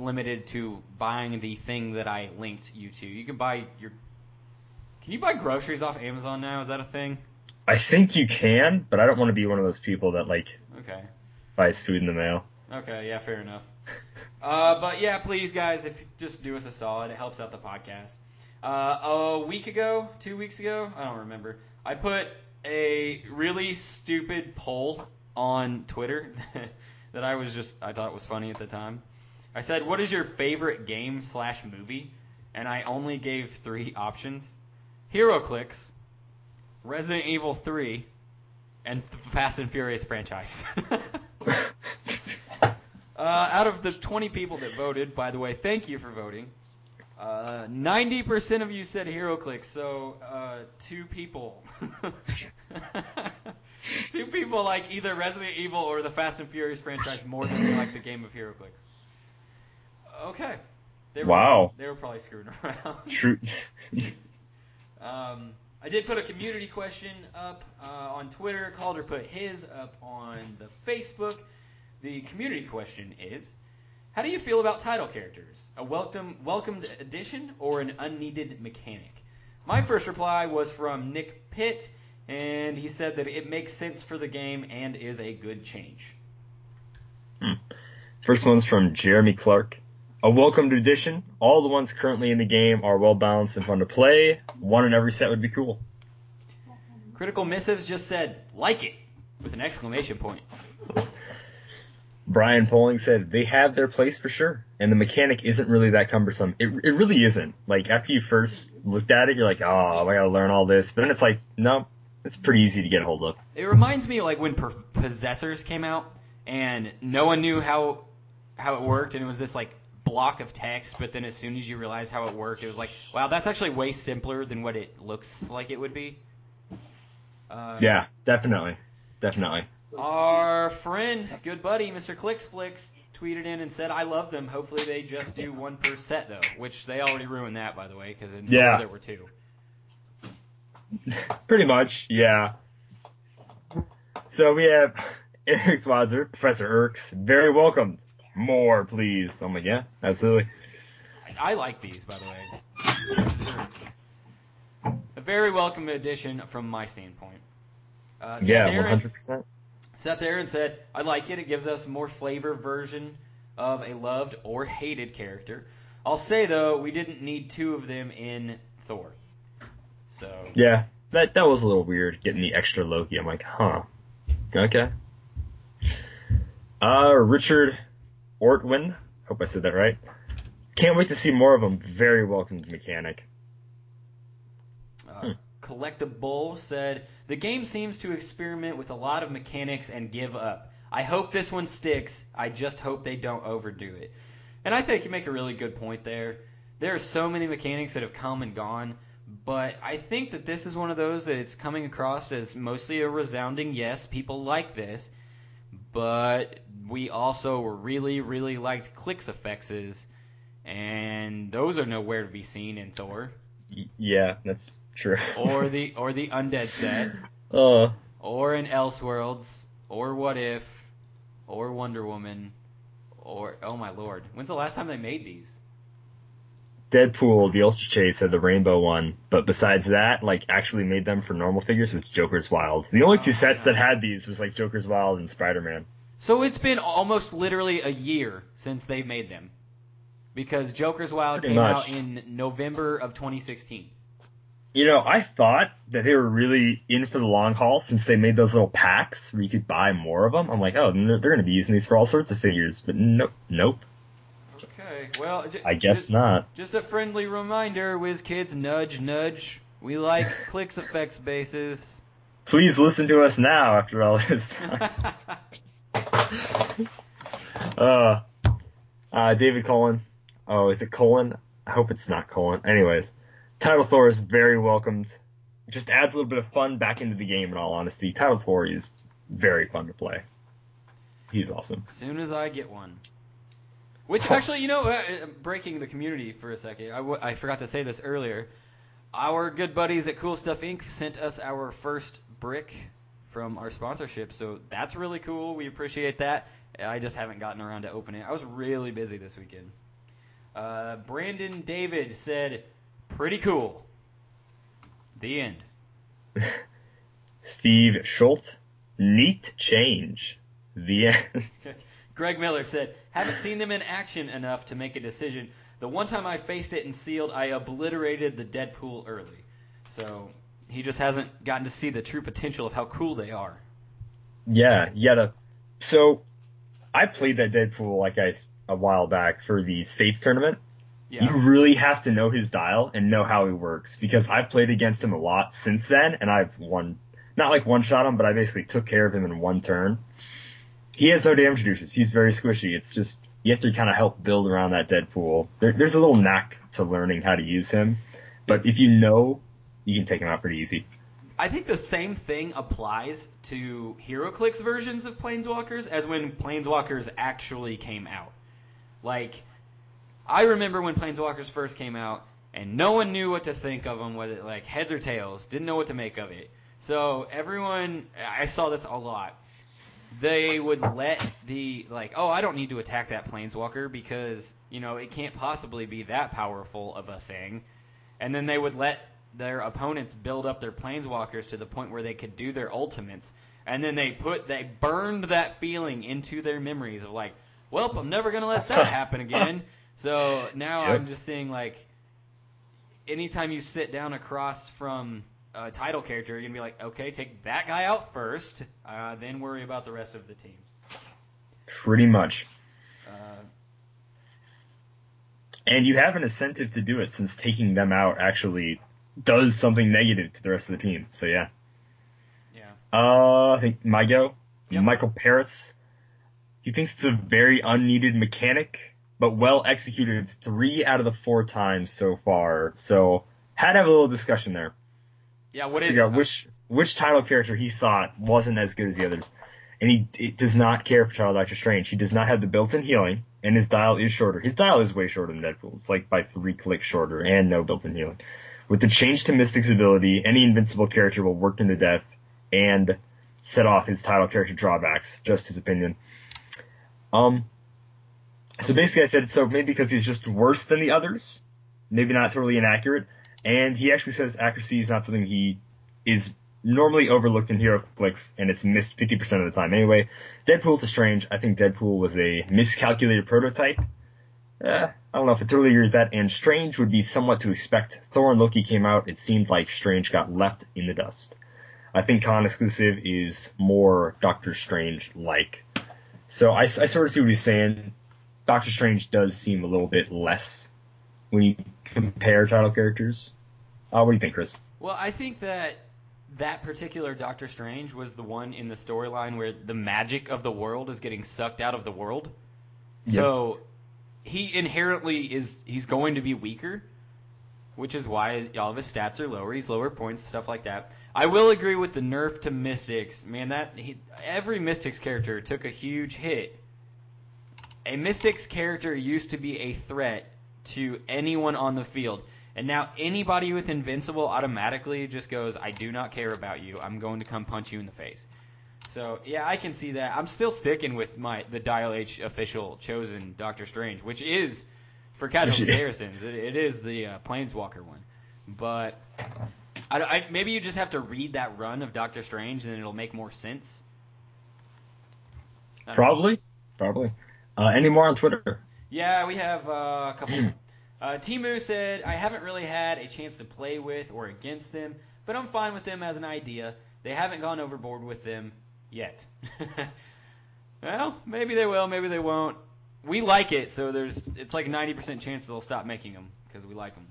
limited to buying the thing that I linked you to. You can buy your. Can you buy groceries off Amazon now? Is that a thing? I think you can, but I don't want to be one of those people that like Okay. buys food in the mail. Okay, yeah, fair enough. *laughs* Uh, but yeah, please, guys, if just do us a solid, it helps out the podcast. Uh, a week ago, two weeks ago, I don't remember. I put a really stupid poll on Twitter *laughs* that I was just I thought was funny at the time. I said, "What is your favorite game slash movie?" And I only gave three options: HeroClix, Resident Evil 3, and the Fast and Furious franchise. *laughs* Uh, out of the 20 people that voted, by the way, thank you for voting. Uh, 90% of you said HeroClix, so uh, two people. *laughs* two people like either Resident Evil or the Fast and Furious franchise more than they like the game of HeroClix. Okay. They were, Wow. They were probably screwing *laughs* around. True. *laughs* Um, I did put a community question up uh, on Twitter. Calder put his up on the Facebook. The community question is: How do you feel about title characters? A welcome welcomed addition or an unneeded mechanic? My first reply was from Nick Pitt, and he said that it makes sense for the game and is a good change. First one's from Jeremy Clark. A welcomed addition. All the ones currently in the game are well balanced and fun to play. One in every set would be cool. Critical Missives just said like it with an exclamation point. Brian Poling said they have their place for sure, and the mechanic isn't really that cumbersome. It, it really isn't. Like after you first looked at it, you're like, oh, I gotta learn all this. But then it's like, no, it's pretty easy to get a hold of. It reminds me of like when per- Possessors came out and no one knew how how it worked and it was this like block of text but then as soon as you realize how it worked it was like wow that's actually way simpler than what it looks like it would be. Uh, Yeah, definitely, definitely. Our friend, good buddy, Mr. Clicksflix, tweeted in and said, "I love them. Hopefully they just do one per set though," which they already ruined that by the way because in Yeah. There were two. *laughs* Pretty much, yeah. So we have *laughs* Eric Swatzer, Professor Erks, very welcomed. More, please. I'm like, yeah, absolutely. I, I like these, by the way. A very welcome addition from my standpoint. Uh, Yeah, Aaron, 100%. Seth Aaron said, "I like it. It gives us more flavor version of a loved or hated character." I'll say though, we didn't need two of them in Thor. So Yeah, that that was a little weird getting the extra Loki. I'm like, huh. Okay. Uh, Richard Ortwin. Hope I said that right. Can't wait to see more of him. Very welcomed mechanic. Uh, Collectible said, The game seems to experiment with a lot of mechanics and give up. I hope this one sticks. I just hope they don't overdo it. And I think you make a really good point there. There are so many mechanics that have come and gone, but I think that this is one of those that it's coming across as mostly a resounding yes, people like this, but we also really, really liked clicks effects, and those are nowhere to be seen in Thor. Yeah, that's true. *laughs* or the or the undead set, uh, or in Elseworlds, or What If, or Wonder Woman, or oh my lord, when's the last time they made these? Deadpool, the Ultra Chase had the rainbow one, but besides that, like actually made them for normal figures was Joker's Wild. The only oh, two Oh, sets yeah. that had these was like Joker's Wild and Spider Man. So it's been almost literally a year since they made them, because Joker's Wild Pretty came much. out in November of 2016. You know, I thought that they were really in for the long haul since they made those little packs where you could buy more of them. I'm like, oh, they're, they're going to be using these for all sorts of figures, but nope, nope. Well, j- I guess just, not. Just a friendly reminder, WizKids, nudge, nudge. We like *laughs* clicks effects bases. Please listen to us now after all this *laughs* time. uh, uh, David Cullen. Oh, is it Colin? I hope it's not Colin. Anyways, Title Thor is very welcomed. It just adds a little bit of fun back into the game. In all honesty, Title Thor is very fun to play. He's awesome. As soon as I get one. Which actually, you know, uh, uh, breaking the community for a second, I, w- I forgot to say this earlier. Our good buddies at Cool Stuff Inc. sent us our first brick from our sponsorship, so that's really cool. We appreciate that. I just haven't gotten around to opening it. I was really busy this weekend. Uh, Brandon David said, "Pretty cool." The end. *laughs* Steve Schultz, neat change. The end. *laughs* Greg Miller said, "Haven't seen them in action enough to make a decision. The one time I faced it and sealed, I obliterated the Deadpool early. So he just hasn't gotten to see the true potential of how cool they are." Yeah, yeah. So I played that Deadpool like I a while back for the states tournament. Yeah. You really have to know his dial and know how he works because I've played against him a lot since then and I've won, not like one shot him, but I basically took care of him in one turn. He has no damage reducers. He's very squishy. It's just, you have to kind of help build around that Deadpool. There, there's a little knack to learning how to use him, but if you know, you can take him out pretty easy. I think the same thing applies to HeroClix versions of Planeswalkers as when Planeswalkers actually came out. Like, I remember when Planeswalkers first came out, and no one knew what to think of them, whether like heads or tails, didn't know what to make of it. So everyone, I saw this a lot. They would let the like, oh, I don't need to attack that Planeswalker because you know it can't possibly be that powerful of a thing, and then they would let their opponents build up their planeswalkers to the point where they could do their ultimates. And then they put they burned that feeling into their memories of like well i'm never going to let that *laughs* happen again. So now Yep. i'm just seeing like anytime you sit down across from a title character you're going to be like okay take that guy out first uh, then worry about the rest of the team Pretty much. uh, And you have an incentive to do it since taking them out actually does something negative to the rest of the team. So yeah. yeah Uh, I think my go. Yep. Michael Paris. He thinks it's a very unneeded mechanic, but well executed three out of the four times so far. So had to have a little discussion there. Yeah what is it? which which title character he thought wasn't as good as the others. And he, he does not care for Child Doctor Strange. He does not have the built-in healing, and his dial is shorter. His dial is way shorter than Deadpool's, like by three clicks shorter, and no built-in healing. With the change to Mystic's ability, any invincible character will work into death and set off his title character drawbacks. Just his opinion. Um. So basically, I said so maybe because he's just worse than the others, maybe not totally inaccurate, and he actually says accuracy is not something he is normally overlooked in Hero Clicks, and it's missed 50% of the time. Anyway, Deadpool to Strange, I think Deadpool was a miscalculated prototype. Uh, I don't know if I totally agree with that, and Strange would be somewhat to expect. Thor and Loki came out, it seemed like Strange got left in the dust. I think con exclusive is more Doctor Strange like. So I, I sort of see what he's saying. Doctor Strange does seem a little bit less when you compare title characters. Uh, what do you think, Chris? Well, I think that that particular Doctor Strange was the one in the storyline where the magic of the world is getting sucked out of the world. Yep. So he inherently is he's going to be weaker, which is why all of his stats are lower. He's lower points, stuff like that. I will agree with the nerf to Mystics. Man, that he, every Mystics character took a huge hit. A Mystics character used to be a threat to anyone on the field. And now anybody with Invincible automatically just goes, I do not care about you. I'm going to come punch you in the face. So yeah, I can see that. I'm still sticking with my the Dial H official chosen Doctor Strange, which is for casual *laughs* comparisons. It, it is the uh, Planeswalker one, but I, I, maybe you just have to read that run of Doctor Strange, and then it'll make more sense. Don't know. Probably. Probably. Uh, any more on Twitter? Yeah, we have uh, a couple. *clears throat* uh, Timu said, I haven't really had a chance to play with or against them, but I'm fine with them as an idea. They haven't gone overboard with them yet. *laughs* well, maybe they will, maybe they won't. We like it, so there's it's like a 90% chance they'll stop making them because we like them.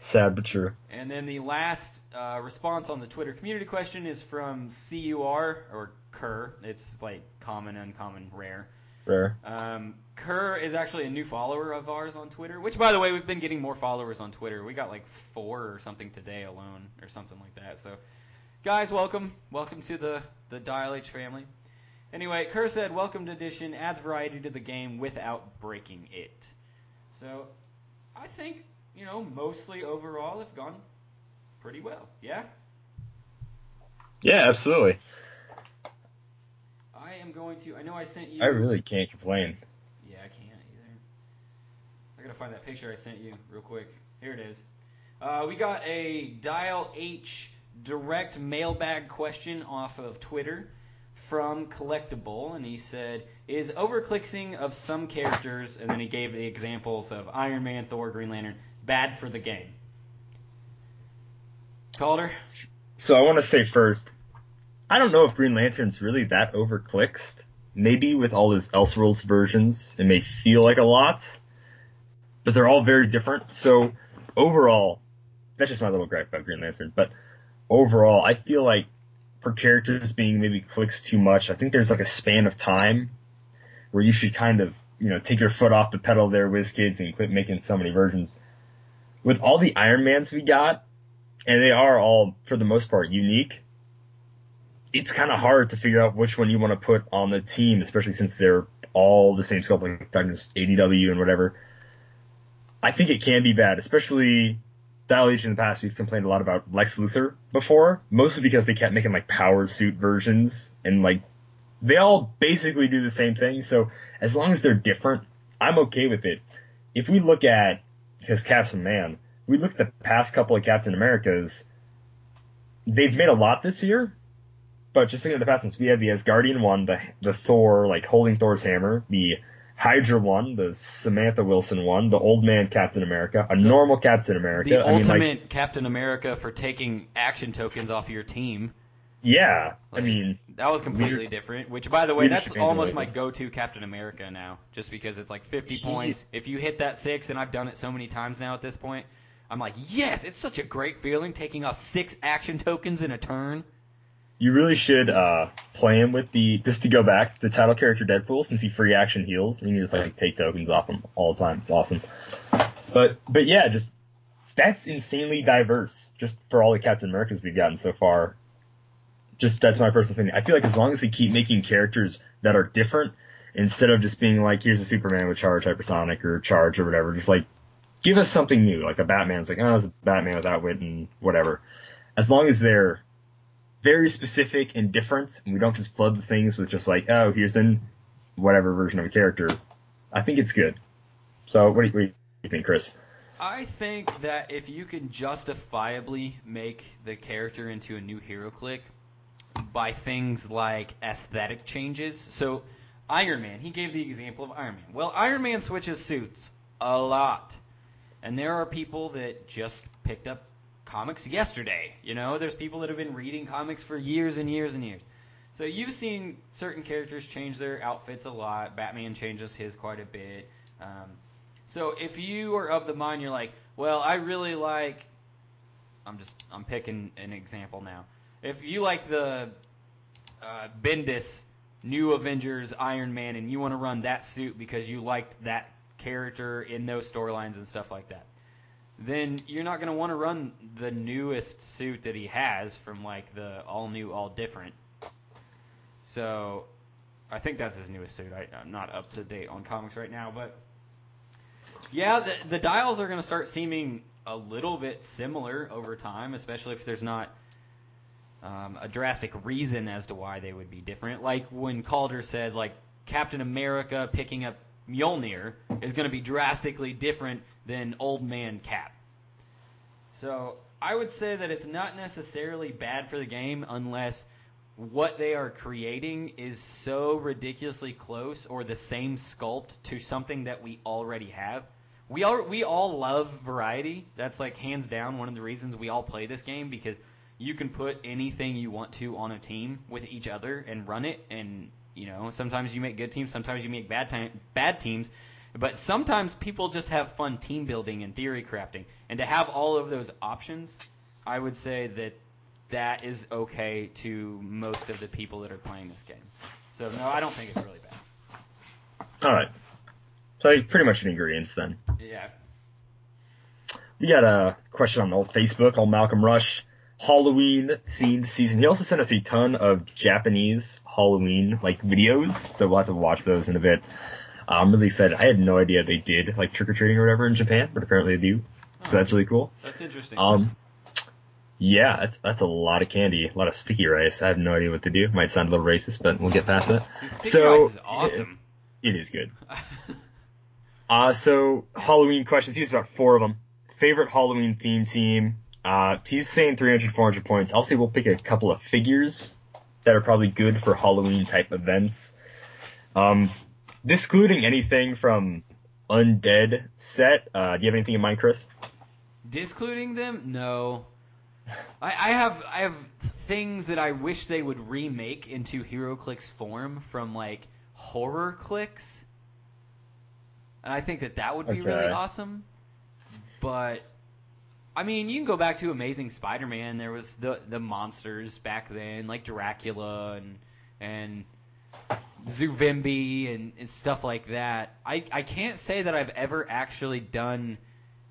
Sad but true. And then the last uh, response on the Twitter community question is from CUR or Kerr. It's like common, uncommon, rare. Rare. Um, Kerr is actually a new follower of ours on Twitter, which, by the way, we've been getting more followers on Twitter. We got like four or something today alone, or something like that. So guys, welcome, welcome to the the Dial H family. Anyway, Kerr said, "Welcome to Edition adds variety to the game without breaking it." So, I think you know mostly overall have gone pretty well. Yeah. Yeah, absolutely. I am going to. I know I sent you. I really can't complain. Yeah, I can't either. Gotta find that picture I sent you real quick. Here it is. Uh, we got a Dial H direct mailbag question off of Twitter from Collectible, and he said, "Is overclicksing of some characters?" And then he gave the examples of Iron Man, Thor, Green Lantern, bad for the game. Calder. So I want to say first, I don't know if Green Lantern's really that overclicked. Maybe with all his Elseworlds versions, it may feel like a lot, but they're all very different. So overall, that's just my little gripe about Green Lantern. But overall, I feel like for characters being maybe clicks too much, I think there's like a span of time where you should kind of, you know, take your foot off the pedal there, WizKids, and quit making so many versions. With all the Iron Mans we got, and they are all, for the most part, unique, it's kind of hard to figure out which one you want to put on the team, especially since they're all the same sculpt, like ADW and whatever. I think it can be bad, especially Dial H in the past. We've complained a lot about Lex Luthor before, mostly because they kept making like power suit versions and like they all basically do the same thing. So as long as they're different, I'm okay with it. If we look at his Captain Man, we look at the past couple of Captain Americas, they've made a lot this year, but just thinking of the past ones, we had the Asgardian one, the the Thor like holding Thor's hammer, the Hydra one, the Samantha Wilson one, the old man Captain America, a normal Captain America. The I mean, ultimate like, Captain America for taking action tokens off of your team. yeah. I mean, that was completely leader- different. Which, by the way, that's almost my go-to Captain America now, just because it's like 50 He- points. If you hit that six, and I've done it so many times now at this point, I'm like, yes, it's such a great feeling taking off six action tokens in a turn. You really should uh play him with the just to go back the title character Deadpool since he free action heals and you can just like take tokens off him all the time. It's awesome. But but yeah, just that's insanely diverse just for all the Captain Americas we've gotten so far. Just that's my personal opinion. I feel like as long as they keep making characters that are different instead of just being like here's a Superman with charge hypersonic or charge or whatever, just like give us something new. Like a Batman's like, oh, it's a Batman without wit and whatever. As long as they're very specific and different, and we don't just flood the things with just like, oh, here's an whatever version of a character. I think it's good. So what do you, what do you think, Chris? I think that if you can justifiably make the character into a new hero click by things like aesthetic changes, so Iron Man, he gave the example of Iron Man. Well, Iron Man switches suits a lot. And there are people that just picked up comics yesterday. You know, there's people that have been reading comics for years and years and years. So you've seen certain characters change their outfits a lot. Batman changes his quite a bit. Um, so if you are of the mind, you're like, well, I really like. I'm just I'm picking an example now. If you like the uh, Bendis New Avengers Iron Man and you want to run that suit because you liked that character in those storylines and stuff like that, then you're not going to want to run the newest suit that he has from like the all new, all different. So I think that's his newest suit. I, I'm not up to date on comics right now, but yeah, the, the dials are going to start seeming a little bit similar over time, especially if there's not um, a drastic reason as to why they would be different. Like when Calder said, like Captain America picking up Mjolnir is going to be drastically different than Old Man Cap. So I would say that it's not necessarily bad for the game unless what they are creating is so ridiculously close or the same sculpt to something that we already have. We all we all love variety. That's like hands down one of the reasons we all play this game because you can put anything you want to on a team with each other and run it and you know sometimes you make good teams sometimes you make bad time, bad teams but sometimes people just have fun team building and theory crafting and to have all of those options i would say that that is okay to most of the people that are playing this game so no i don't think it's really bad All right. So pretty much an agreement then. yeah We got a question on old Facebook, old Malcolm Rush. Halloween themed season. He also sent us a ton of Japanese Halloween like videos, so we'll have to watch those in a bit. I'm really excited. I had no idea they did like trick or treating or whatever in Japan, but apparently they do. So that's really cool. That's interesting. Um, yeah, that's that's a lot of candy, a lot of sticky rice. I have no idea what to do. Might sound a little racist, but we'll get past that. Sticky so rice is awesome. It is good. *laughs* Uh, so Halloween questions. He's about four of them. Favorite Halloween theme team. Uh, he's saying 300, 400 points. I'll say we'll pick a couple of figures that are probably good for Halloween type events. Um, discluding anything from undead set. Uh, do you have anything in mind, Chris? Discluding them? No. I, I have I have things that I wish they would remake into HeroClix form from like HorrorClix, and I think that that would be really awesome. But I mean, you can go back to Amazing Spider-Man. There was the the monsters back then, like Dracula and and Zuvembie and, and stuff like that. I I can't say that I've ever actually done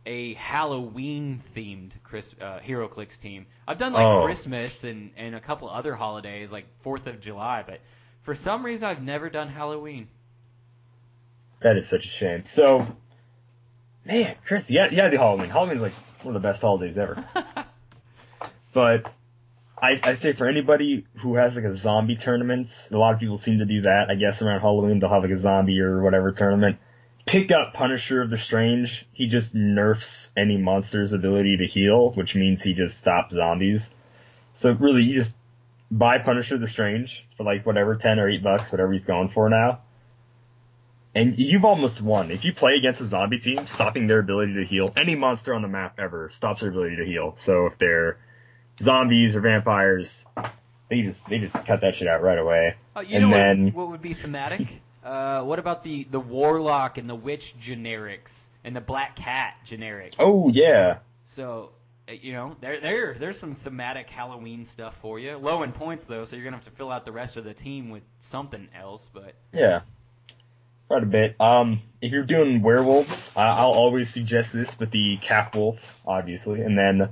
a Halloween themed Chris uh, HeroClix team. I've done like Oh. Christmas and and a couple other holidays like Fourth of July, but for some reason I've never done Halloween. That is such a shame. So, man, Chris, yeah, yeah, the Halloween. Halloween is like one of the best holidays ever. *laughs* but I, I say for anybody who has like a zombie tournament, a lot of people seem to do that. I guess around Halloween they'll have like a zombie or whatever tournament. Pick up Punisher of the Strange. He just nerfs any monster's ability to heal, which means he just stops zombies. So really, you just buy Punisher of the Strange for like whatever ten or eight bucks, whatever he's going for now. And you've almost won. If you play against a zombie team, stopping their ability to heal, any monster on the map ever stops their ability to heal. So if they're zombies or vampires, they just they just cut that shit out right away. Oh, you And know what- then- what, would be thematic? *laughs* uh, what about the the warlock and the witch generics and the black cat generic? Oh yeah, So, uh, you know, there there there's some thematic Halloween stuff for you. Low in points though, so you're gonna have to fill out the rest of the team with something else. But yeah, quite a bit. Um, if you're doing werewolves, I, I'll always suggest this with the Capwolf, obviously, and then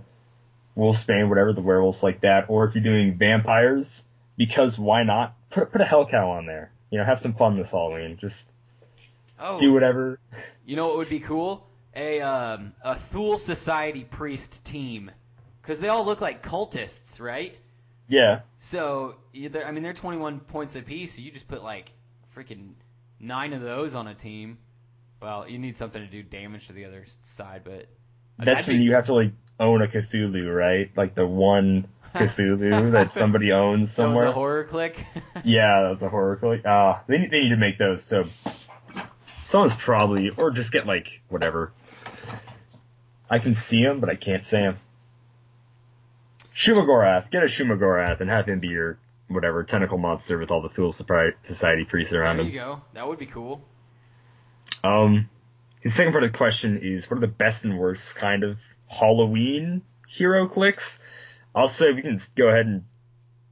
wolfsbane, whatever the werewolves like that. Or if you're doing vampires, because why not? Put put a Hellcow on there. You know, have some fun this Halloween. Just oh, do whatever. you know what would be cool? A um a Thule Society priest team, because they all look like cultists, right? Yeah. So I mean they're 21 points apiece. So you just put like freaking nine of those on a team. Well, you need something to do damage to the other side, but That's when be- you have to like own a Cthulhu, right? Like the one *laughs* Cthulhu that somebody owns That was somewhere. a horror click. *laughs* yeah, that was a horror click. Ah, they need they need to make those. So someone's probably or just get like whatever. I can see him, but I can't say him. Shumagorath, get a Shumagorath and have him be your whatever tentacle monster with all the Thule Society priests around him. there him. you go. That would be cool. Um, his second part of the question is, what are the best and worst kind of Halloween hero clicks? I'll say we can go ahead and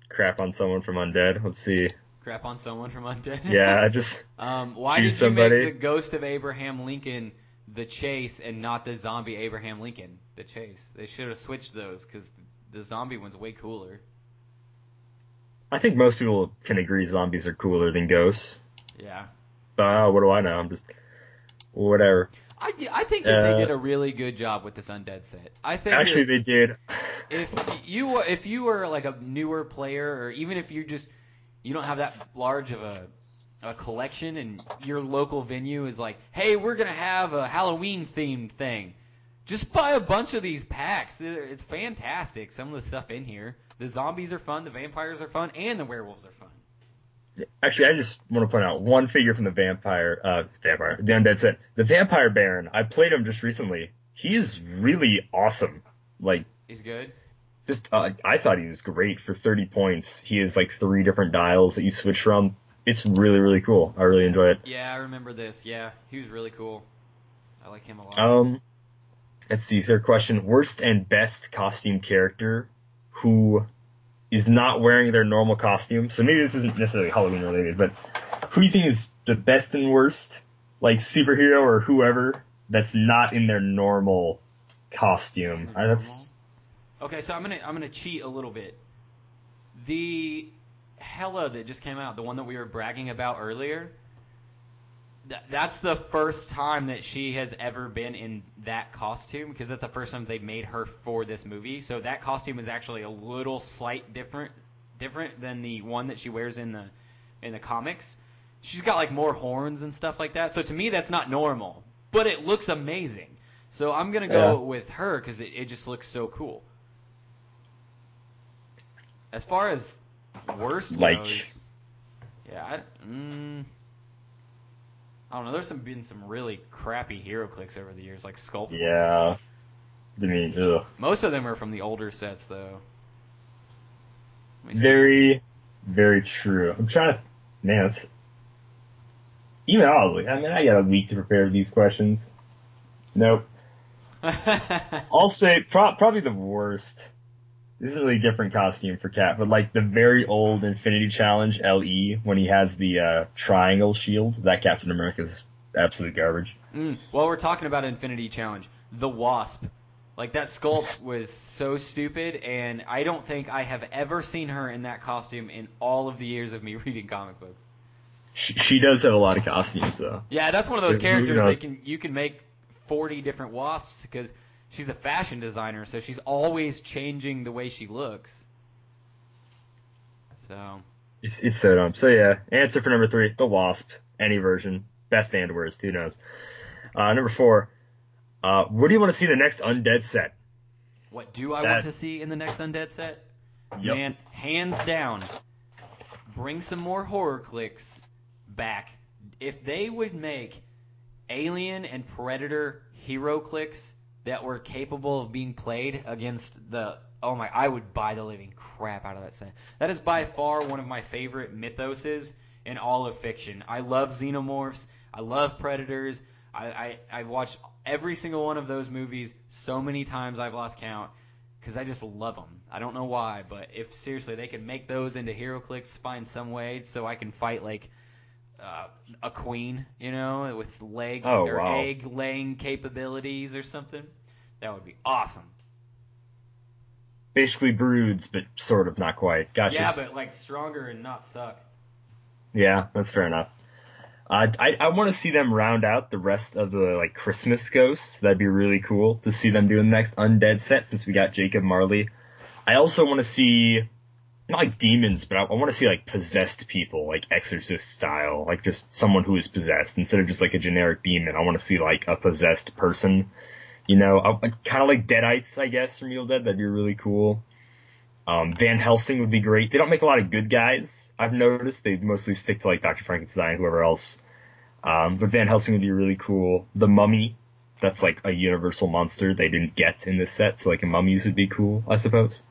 crap on someone from Undead. Let's see. Crap on someone from Undead. *laughs* Yeah, I just *laughs* Um, why did you somebody. make the ghost of Abraham Lincoln the chase and not the zombie Abraham Lincoln the chase? They should have switched those because the zombie one's way cooler. I think most people can agree zombies are cooler than ghosts. Yeah. But uh, what do I know? I'm just whatever. I I think that Uh, they did a really good job with this undead set. I think Actually, they did. *laughs* if you were if you were like a newer player or even if you just you don't have that large of a a collection and your local venue is like, "Hey, we're going to have a Halloween themed thing." Just buy a bunch of these packs. It's fantastic. Some of the stuff in here. The zombies are fun, the vampires are fun, and the werewolves are fun. Actually, I just want to point out one figure from the vampire, uh, vampire, the undead set. The vampire baron. I played him just recently. He is really awesome. Like He's good. just uh, I thought he was great for 30 points. He has like three different dials that you switch from. It's really really cool. I really enjoy it. Yeah, I remember this. Yeah, he was really cool. I like him a lot. Um, let's see. Third question: worst and best costume character who is not wearing their normal costume. So maybe this isn't necessarily Halloween related, but who do you think is the best and worst, like superhero or whoever that's not in their normal costume? Uh, that's Okay, so I'm gonna I'm gonna cheat a little bit. The Hella that just came out, the one that we were bragging about earlier. Th- that's the first time that she has ever been in that costume because that's the first time they made her for this movie. So that costume is actually a little slight different different than the one that she wears in the in the comics. She's got like more horns and stuff like that. So to me that's not normal, but it looks amazing. So I'm going to go Yeah. with her cuz it, it just looks so cool. As far as worst Like- goes, yeah, I, mm, I don't know. There's some been some really crappy HeroClix over the years, like sculpt. Yeah. I mean, ugh. Most of them are from the older sets, though. Very, very true. I'm trying to, man, it's, even oddly, I mean, I got a week to prepare these questions. Nope. *laughs* I'll say pro- probably the worst. This is a really different costume for Cat, but like the very old Infinity Challenge LE when he has the uh, triangle shield, that Captain America's absolute garbage. Mm, while we're talking about Infinity Challenge, the Wasp, like that sculpt *laughs* was so stupid, and I don't think I have ever seen her in that costume in all of the years of me *laughs* reading comic books. She, she does have a lot of costumes though. Yeah, that's one of those characters they can you can make forty different wasps because she's a fashion designer, so she's always changing the way she looks. So It's, it's so dumb. So yeah, answer for number three, the Wasp, any version, best and worst, who knows. Uh, number four, uh, where do you want to see the next Undead set? what do I That- want to see in the next Undead set? Yep. Man, hands down, bring some more HorrorClix back. If they would make Alien and Predator HeroClix that were capable of being played against the oh my, I would buy the living crap out of that set. That is by far one of my favorite mythoses in all of fiction. I love xenomorphs. I love predators. I, I I've watched every single one of those movies so many times I've lost count because I just love them. I don't know why, but if seriously they could make those into HeroClix, find some way so I can fight like uh, a queen, you know, with leg Oh, or wow. egg laying capabilities or something, that would be awesome. Basically broods, but sort of not quite. Gotcha. Yeah, but like stronger and not suck. Yeah, that's fair enough. Uh, I I want to see them round out the rest of the like Christmas ghosts. That'd be really cool to see them doing the next undead set since we got Jacob Marley. I also want to see not like demons, but I, I want to see like possessed people, like Exorcist style, like just someone who is possessed instead of just like a generic demon. I want to see like a possessed person. You know, kind of like Deadites, I guess, from Evil Dead. That'd be really cool. Um, Van Helsing would be great. They don't make a lot of good guys. I've noticed they mostly stick to like Dr. Frankenstein, whoever else. Um, but Van Helsing would be really cool. The Mummy, that's like a universal monster they didn't get in this set, so like a mummies would be cool, I suppose.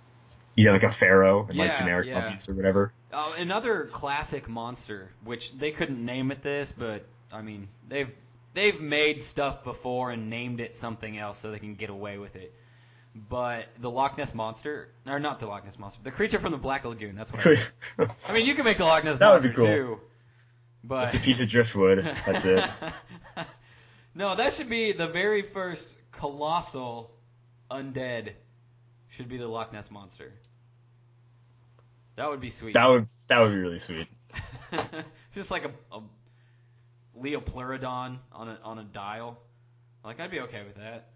Yeah, like a pharaoh and like generic yeah. mummies or whatever. Oh, another classic monster, which they couldn't name it this, but I mean they've they've made stuff before and named it something else so they can get away with it. But the Loch Ness monster, or not the Loch Ness monster, the creature from the Black Lagoon. That's what. I, Mean. *laughs* I mean, you can make the Loch Ness That would be cool. too. But it's a piece of driftwood. That's it. *laughs* no, that should be the very first colossal undead. Should be the Loch Ness monster. That would be sweet. That would that would be really sweet. *laughs* Just like a, a Liopleurodon on a on a dial. Like I'd be okay with that.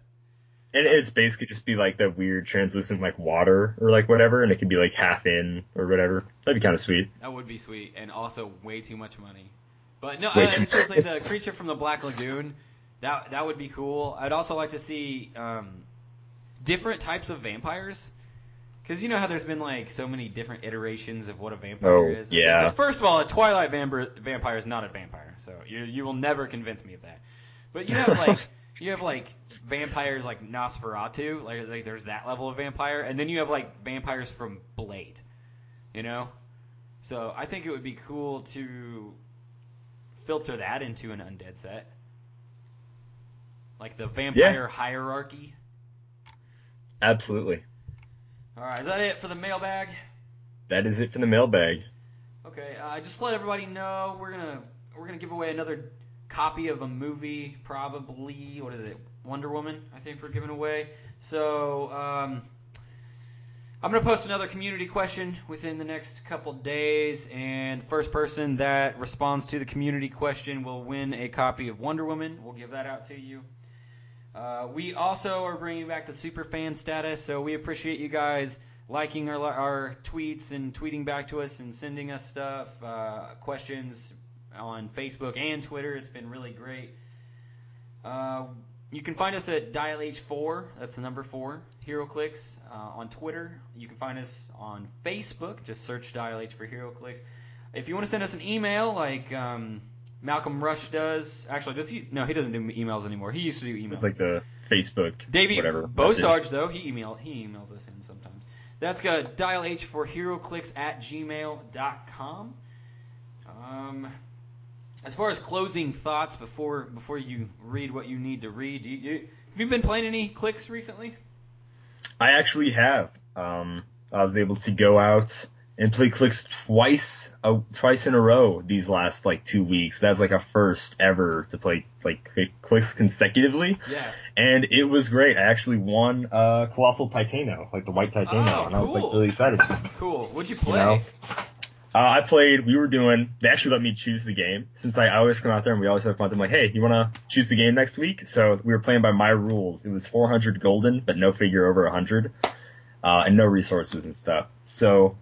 And it's basically just be like that weird translucent like water or like whatever, and it could be like half in or whatever. That'd be kind of sweet. That would be sweet, and also way too much money. But no, uh, seriously, the creature from the Black Lagoon, that that would be cool. I'd also like to see um, different types of vampires, because you know how there's been like so many different iterations of what a vampire Oh, is. yeah. So first of all, a Twilight vampire, vampire is not a vampire, so you you will never convince me of that. But you have like *laughs* you have like vampires like Nosferatu, like like there's that level of vampire, and then you have like vampires from Blade, you know. So I think it would be cool to filter that into an undead set, like the vampire hierarchy. Absolutely. All right, is that it for the mailbag? That is it for the mailbag. Okay, uh, just to let everybody know, we're gonna we're gonna give away another copy of a movie, probably what is it, Wonder Woman? I think we're giving away. So um, I'm gonna post another community question within the next couple days, and the first person that responds to the community question will win a copy of Wonder Woman. We'll give that out to you. Uh, we also are bringing back the super fan status, so we appreciate you guys liking our our tweets and tweeting back to us and sending us stuff, uh, questions on Facebook and Twitter. It's been really great. Uh, you can find us at Dial H4. That's the number four. HeroClix uh, on Twitter. You can find us on Facebook. Just search Dial H for HeroClix. If you want to send us an email, like um, Malcolm Rush does, actually, does he? No, he doesn't do emails anymore. He used to do emails. It's like the Facebook, Davey whatever. Bosarge though he email he emails us in sometimes. That's got dial H for HeroClix at gmail.com. Um, as far as closing thoughts before before you read what you need to read, you, you, have you been playing any clicks recently? I actually have. Um, I was able to go out and play clicks twice, uh, twice in a row these last like two weeks. That's like a first ever to play like clicks consecutively, Yeah. and it was great. I actually won uh, Colossal Titano, like the white Titano, Oh, and I was like really excited. Cool. What'd you play? know? Uh, I played. We were doing. They actually let me choose the game since I, I always come out there and we always have fun. I'm like, hey, you want to choose the game next week? So we were playing by my rules. It was 400 golden, but no figure over 100, uh, and no resources and stuff. So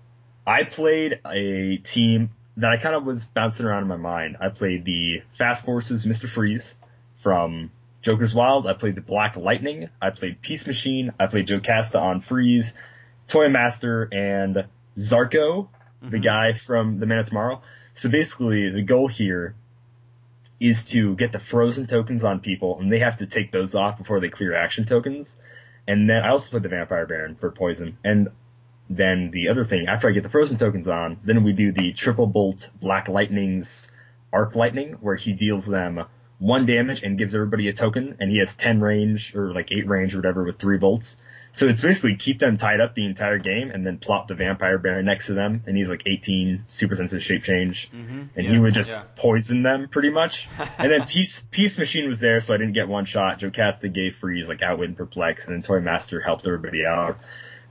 I played a team that I kind of was bouncing around in my mind. I played the Fast Forces Mr. Freeze from Joker's Wild. I played the Black Lightning. I played Peace Machine. I played Jocasta on Freeze, Toy Master, and Zarko, the Mhm. guy from The Man of Tomorrow. So basically, the goal here is to get the frozen tokens on people, and they have to take those off before they clear action tokens. And then I also played the Vampire Baron for poison. And then the other thing, after I get the frozen tokens on, then we do the triple bolt Black Lightning's Arc Lightning, where he deals them one damage and gives everybody a token, and he has 10 range, or like 8 range or whatever with 3 bolts. So it's basically keep them tied up the entire game, and then plop the Vampire Baron next to them, and he's like 18 super sensitive shape change, Mhm. and Yeah, he would just yeah. poison them pretty much. *laughs* and then Peace Peace Machine was there, so I didn't get one shot. Jocasta gave freeze, like outwit and perplex, and then Toy Master helped everybody out.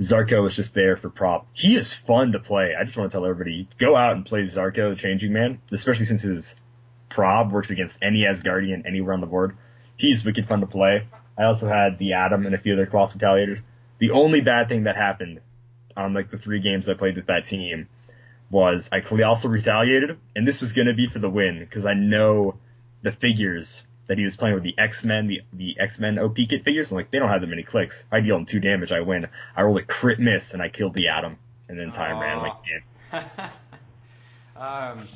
Zarko was just there for prop. He is fun to play. I just want to tell everybody, go out and play Zarko, the Changing Man, especially since his prob works against any Asgardian anywhere on the board. He's wicked fun to play. I also had the Atom and a few other Cross Retaliators. The only bad thing that happened on like the three games I played with that team was I also retaliated, and this was going to be for the win because I know the figures that he was playing with the X Men, the the X Men OP kit figures. I'm like, they don't have that many clicks. I deal them two damage, I win. I roll a crit miss, and I killed the Atom, and then time ran. I'm like, damn. *laughs* um,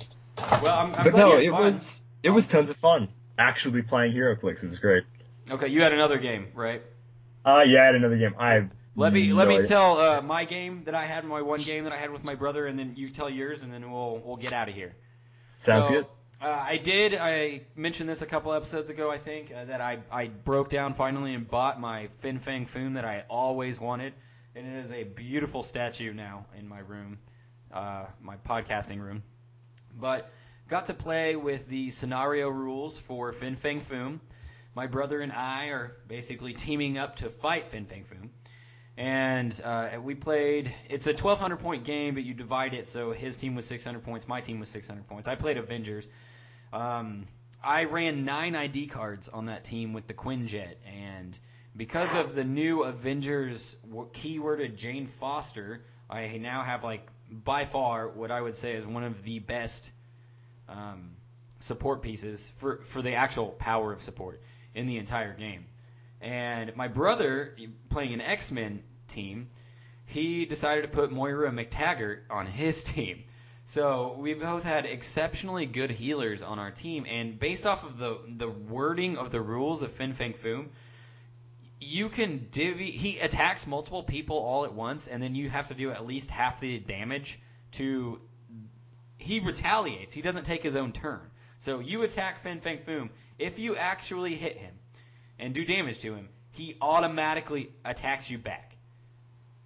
well, I'm, I'm But glad no, it fun. was it was tons of fun. Actually playing HeroClix, it was great. Okay, you had another game, right? Uh yeah, I had another game. I Let me no let me idea. tell uh, my game that I had, my one game that I had with my brother, and then you tell yours, and then we'll we'll get out of here. Sounds So, good. Uh, I did. I mentioned this a couple episodes ago, I think, uh, that I, I broke down finally and bought my Fin Fang Foom that I always wanted, and it is a beautiful statue now in my room, uh, my podcasting room. But got to play with the scenario rules for Fin Fang Foom. My brother and I are basically teaming up to fight Fin Fang Foom. And uh, we played. It's a 1,200 point game, but you divide it so his team was 600 points, my team was 600 points. I played Avengers. Um, I ran nine ID cards on that team with the Quinjet, and because of the new Avengers keyworded Jane Foster, I now have like by far what I would say is one of the best um, support pieces for for the actual power of support in the entire game. And my brother, playing an X Men team, he decided to put Moira McTaggart on his *laughs* team. So we both had exceptionally good healers on our team, and based off of the the wording of the rules of Fin Fang Foom, you can divvy. He attacks multiple people all at once, and then you have to do at least half the damage to. He retaliates. He doesn't take his own turn. So you attack Fin Fang Foom. If you actually hit him and do damage to him, he automatically attacks you back.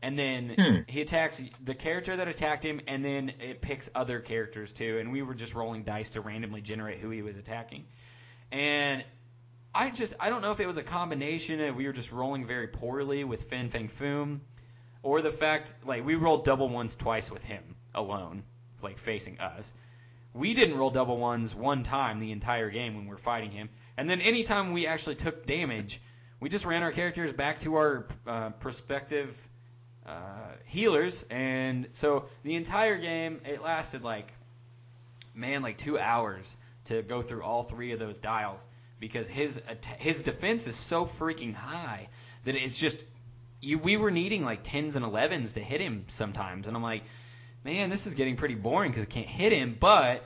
And then Hmm. he attacks the character that attacked him, and then it picks other characters too. And we were just rolling dice to randomly generate who he was attacking. And I just I don't know if it was a combination of we were just rolling very poorly with Fin Fang Foom. or the fact like we rolled double ones twice with him alone, like facing us. We didn't roll double ones one time the entire game when we were fighting him, and then anytime we actually took damage, we just ran our characters back to our uh, prospective uh, healers, and so the entire game it lasted like man like two hours to go through all three of those dials because his his defense is so freaking high that it's just you we were needing like tens and elevens to hit him sometimes, and I'm like, man, this is getting pretty boring because I can't hit him. But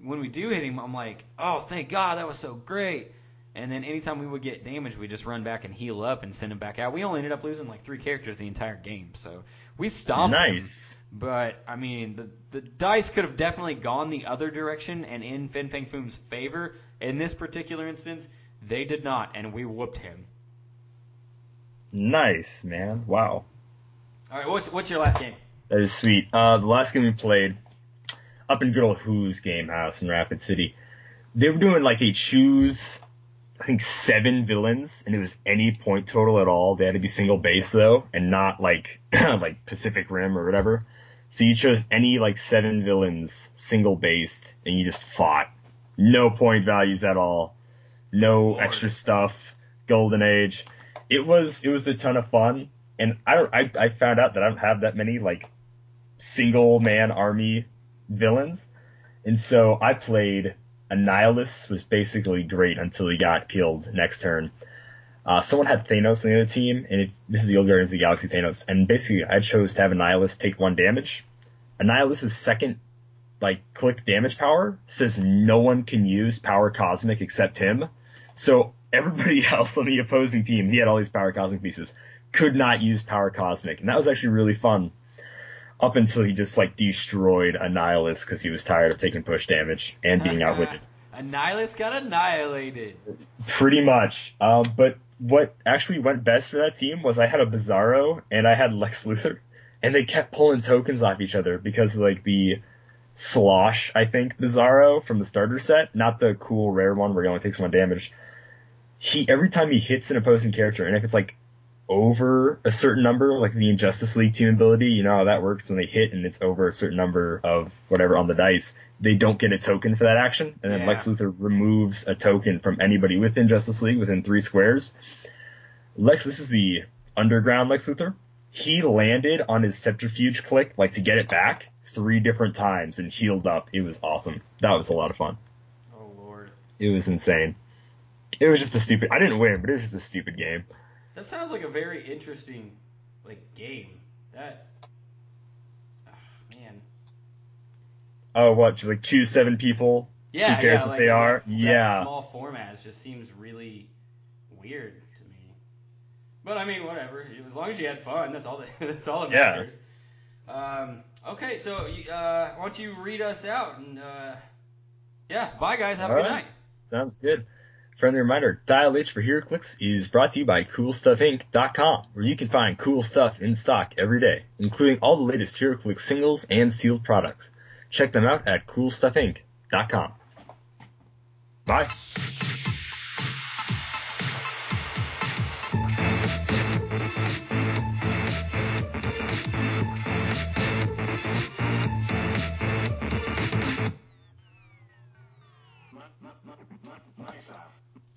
when we do hit him, I'm like, oh, thank God, that was so great. And then anytime we would get damage, we just run back and heal up and send him back out. We only ended up losing like three characters the entire game, so we stomped him. Nice. But I mean, the the dice could have definitely gone the other direction and in Fin Fang Foom's favor. In this particular instance, they did not, and we whooped him. Nice, man. Wow. All right, what's what's your last game? That is sweet. Uh, the last game we played, up in good old Who's Game House in Rapid City, they were doing like a choose, I think seven villains, and it was any point total at all. They had to be single base though, and not like *clears throat* like Pacific Rim or whatever. So you chose any like seven villains, single based, and you just fought. No point values at all. No Lord. extra stuff. Golden Age. It was it was a ton of fun, and I I I found out that I don't have that many like single man army villains, and so I played Annihilus was basically great until he got killed next turn. Uh, someone had Thanos on the other team, and it, this is the old Guardians of the Galaxy Thanos, and basically I chose to have Annihilus take one damage. Annihilus's second, like, click damage power says no one can use Power Cosmic except him. So everybody *laughs* else on the opposing team, he had all these Power Cosmic pieces, could not use Power Cosmic, and that was actually really fun. Up until he just, like, destroyed Annihilus because he was tired of taking push damage and being *laughs* outwitted. Annihilus got annihilated. Pretty much. Um, but what actually went best for that team was I had a Bizarro and I had Lex Luthor, and they kept pulling tokens off each other because of, like the slosh, I think, Bizarro from the starter set, not the cool rare one where he only takes one damage. He every time he hits an opposing character, and if it's like over a certain number, like the Injustice League team ability, you know how that works when they hit and it's over a certain number of whatever on the dice, they don't get a token for that action, and then Yeah. Lex Luthor removes a token from anybody within Justice League within three squares. Lex, this is the underground Lex Luthor. He landed on his subterfuge click, like to get it back, three different times and healed up. It was awesome. That was a lot of fun. Oh lord, It was insane. It was just a stupid. I didn't win, but it was just a stupid game. That sounds like a very interesting like game. That ah, man. Oh, what? Just like choose seven people. Yeah, Who cares yeah, what like they are? that Yeah. small format it just seems really weird to me. But I mean, whatever. As long as you had fun, that's all that *laughs* that's all that Yeah. matters. Um, okay, so uh, why don't you read us out and uh, yeah, bye guys. Have a good right. night. Sounds good. Friendly reminder, Dial H for HeroClix is brought to you by CoolStuffInc.com, where you can find cool stuff in stock every day, including all the latest HeroClix singles and sealed products. Check them out at CoolStuffInc.com. Bye.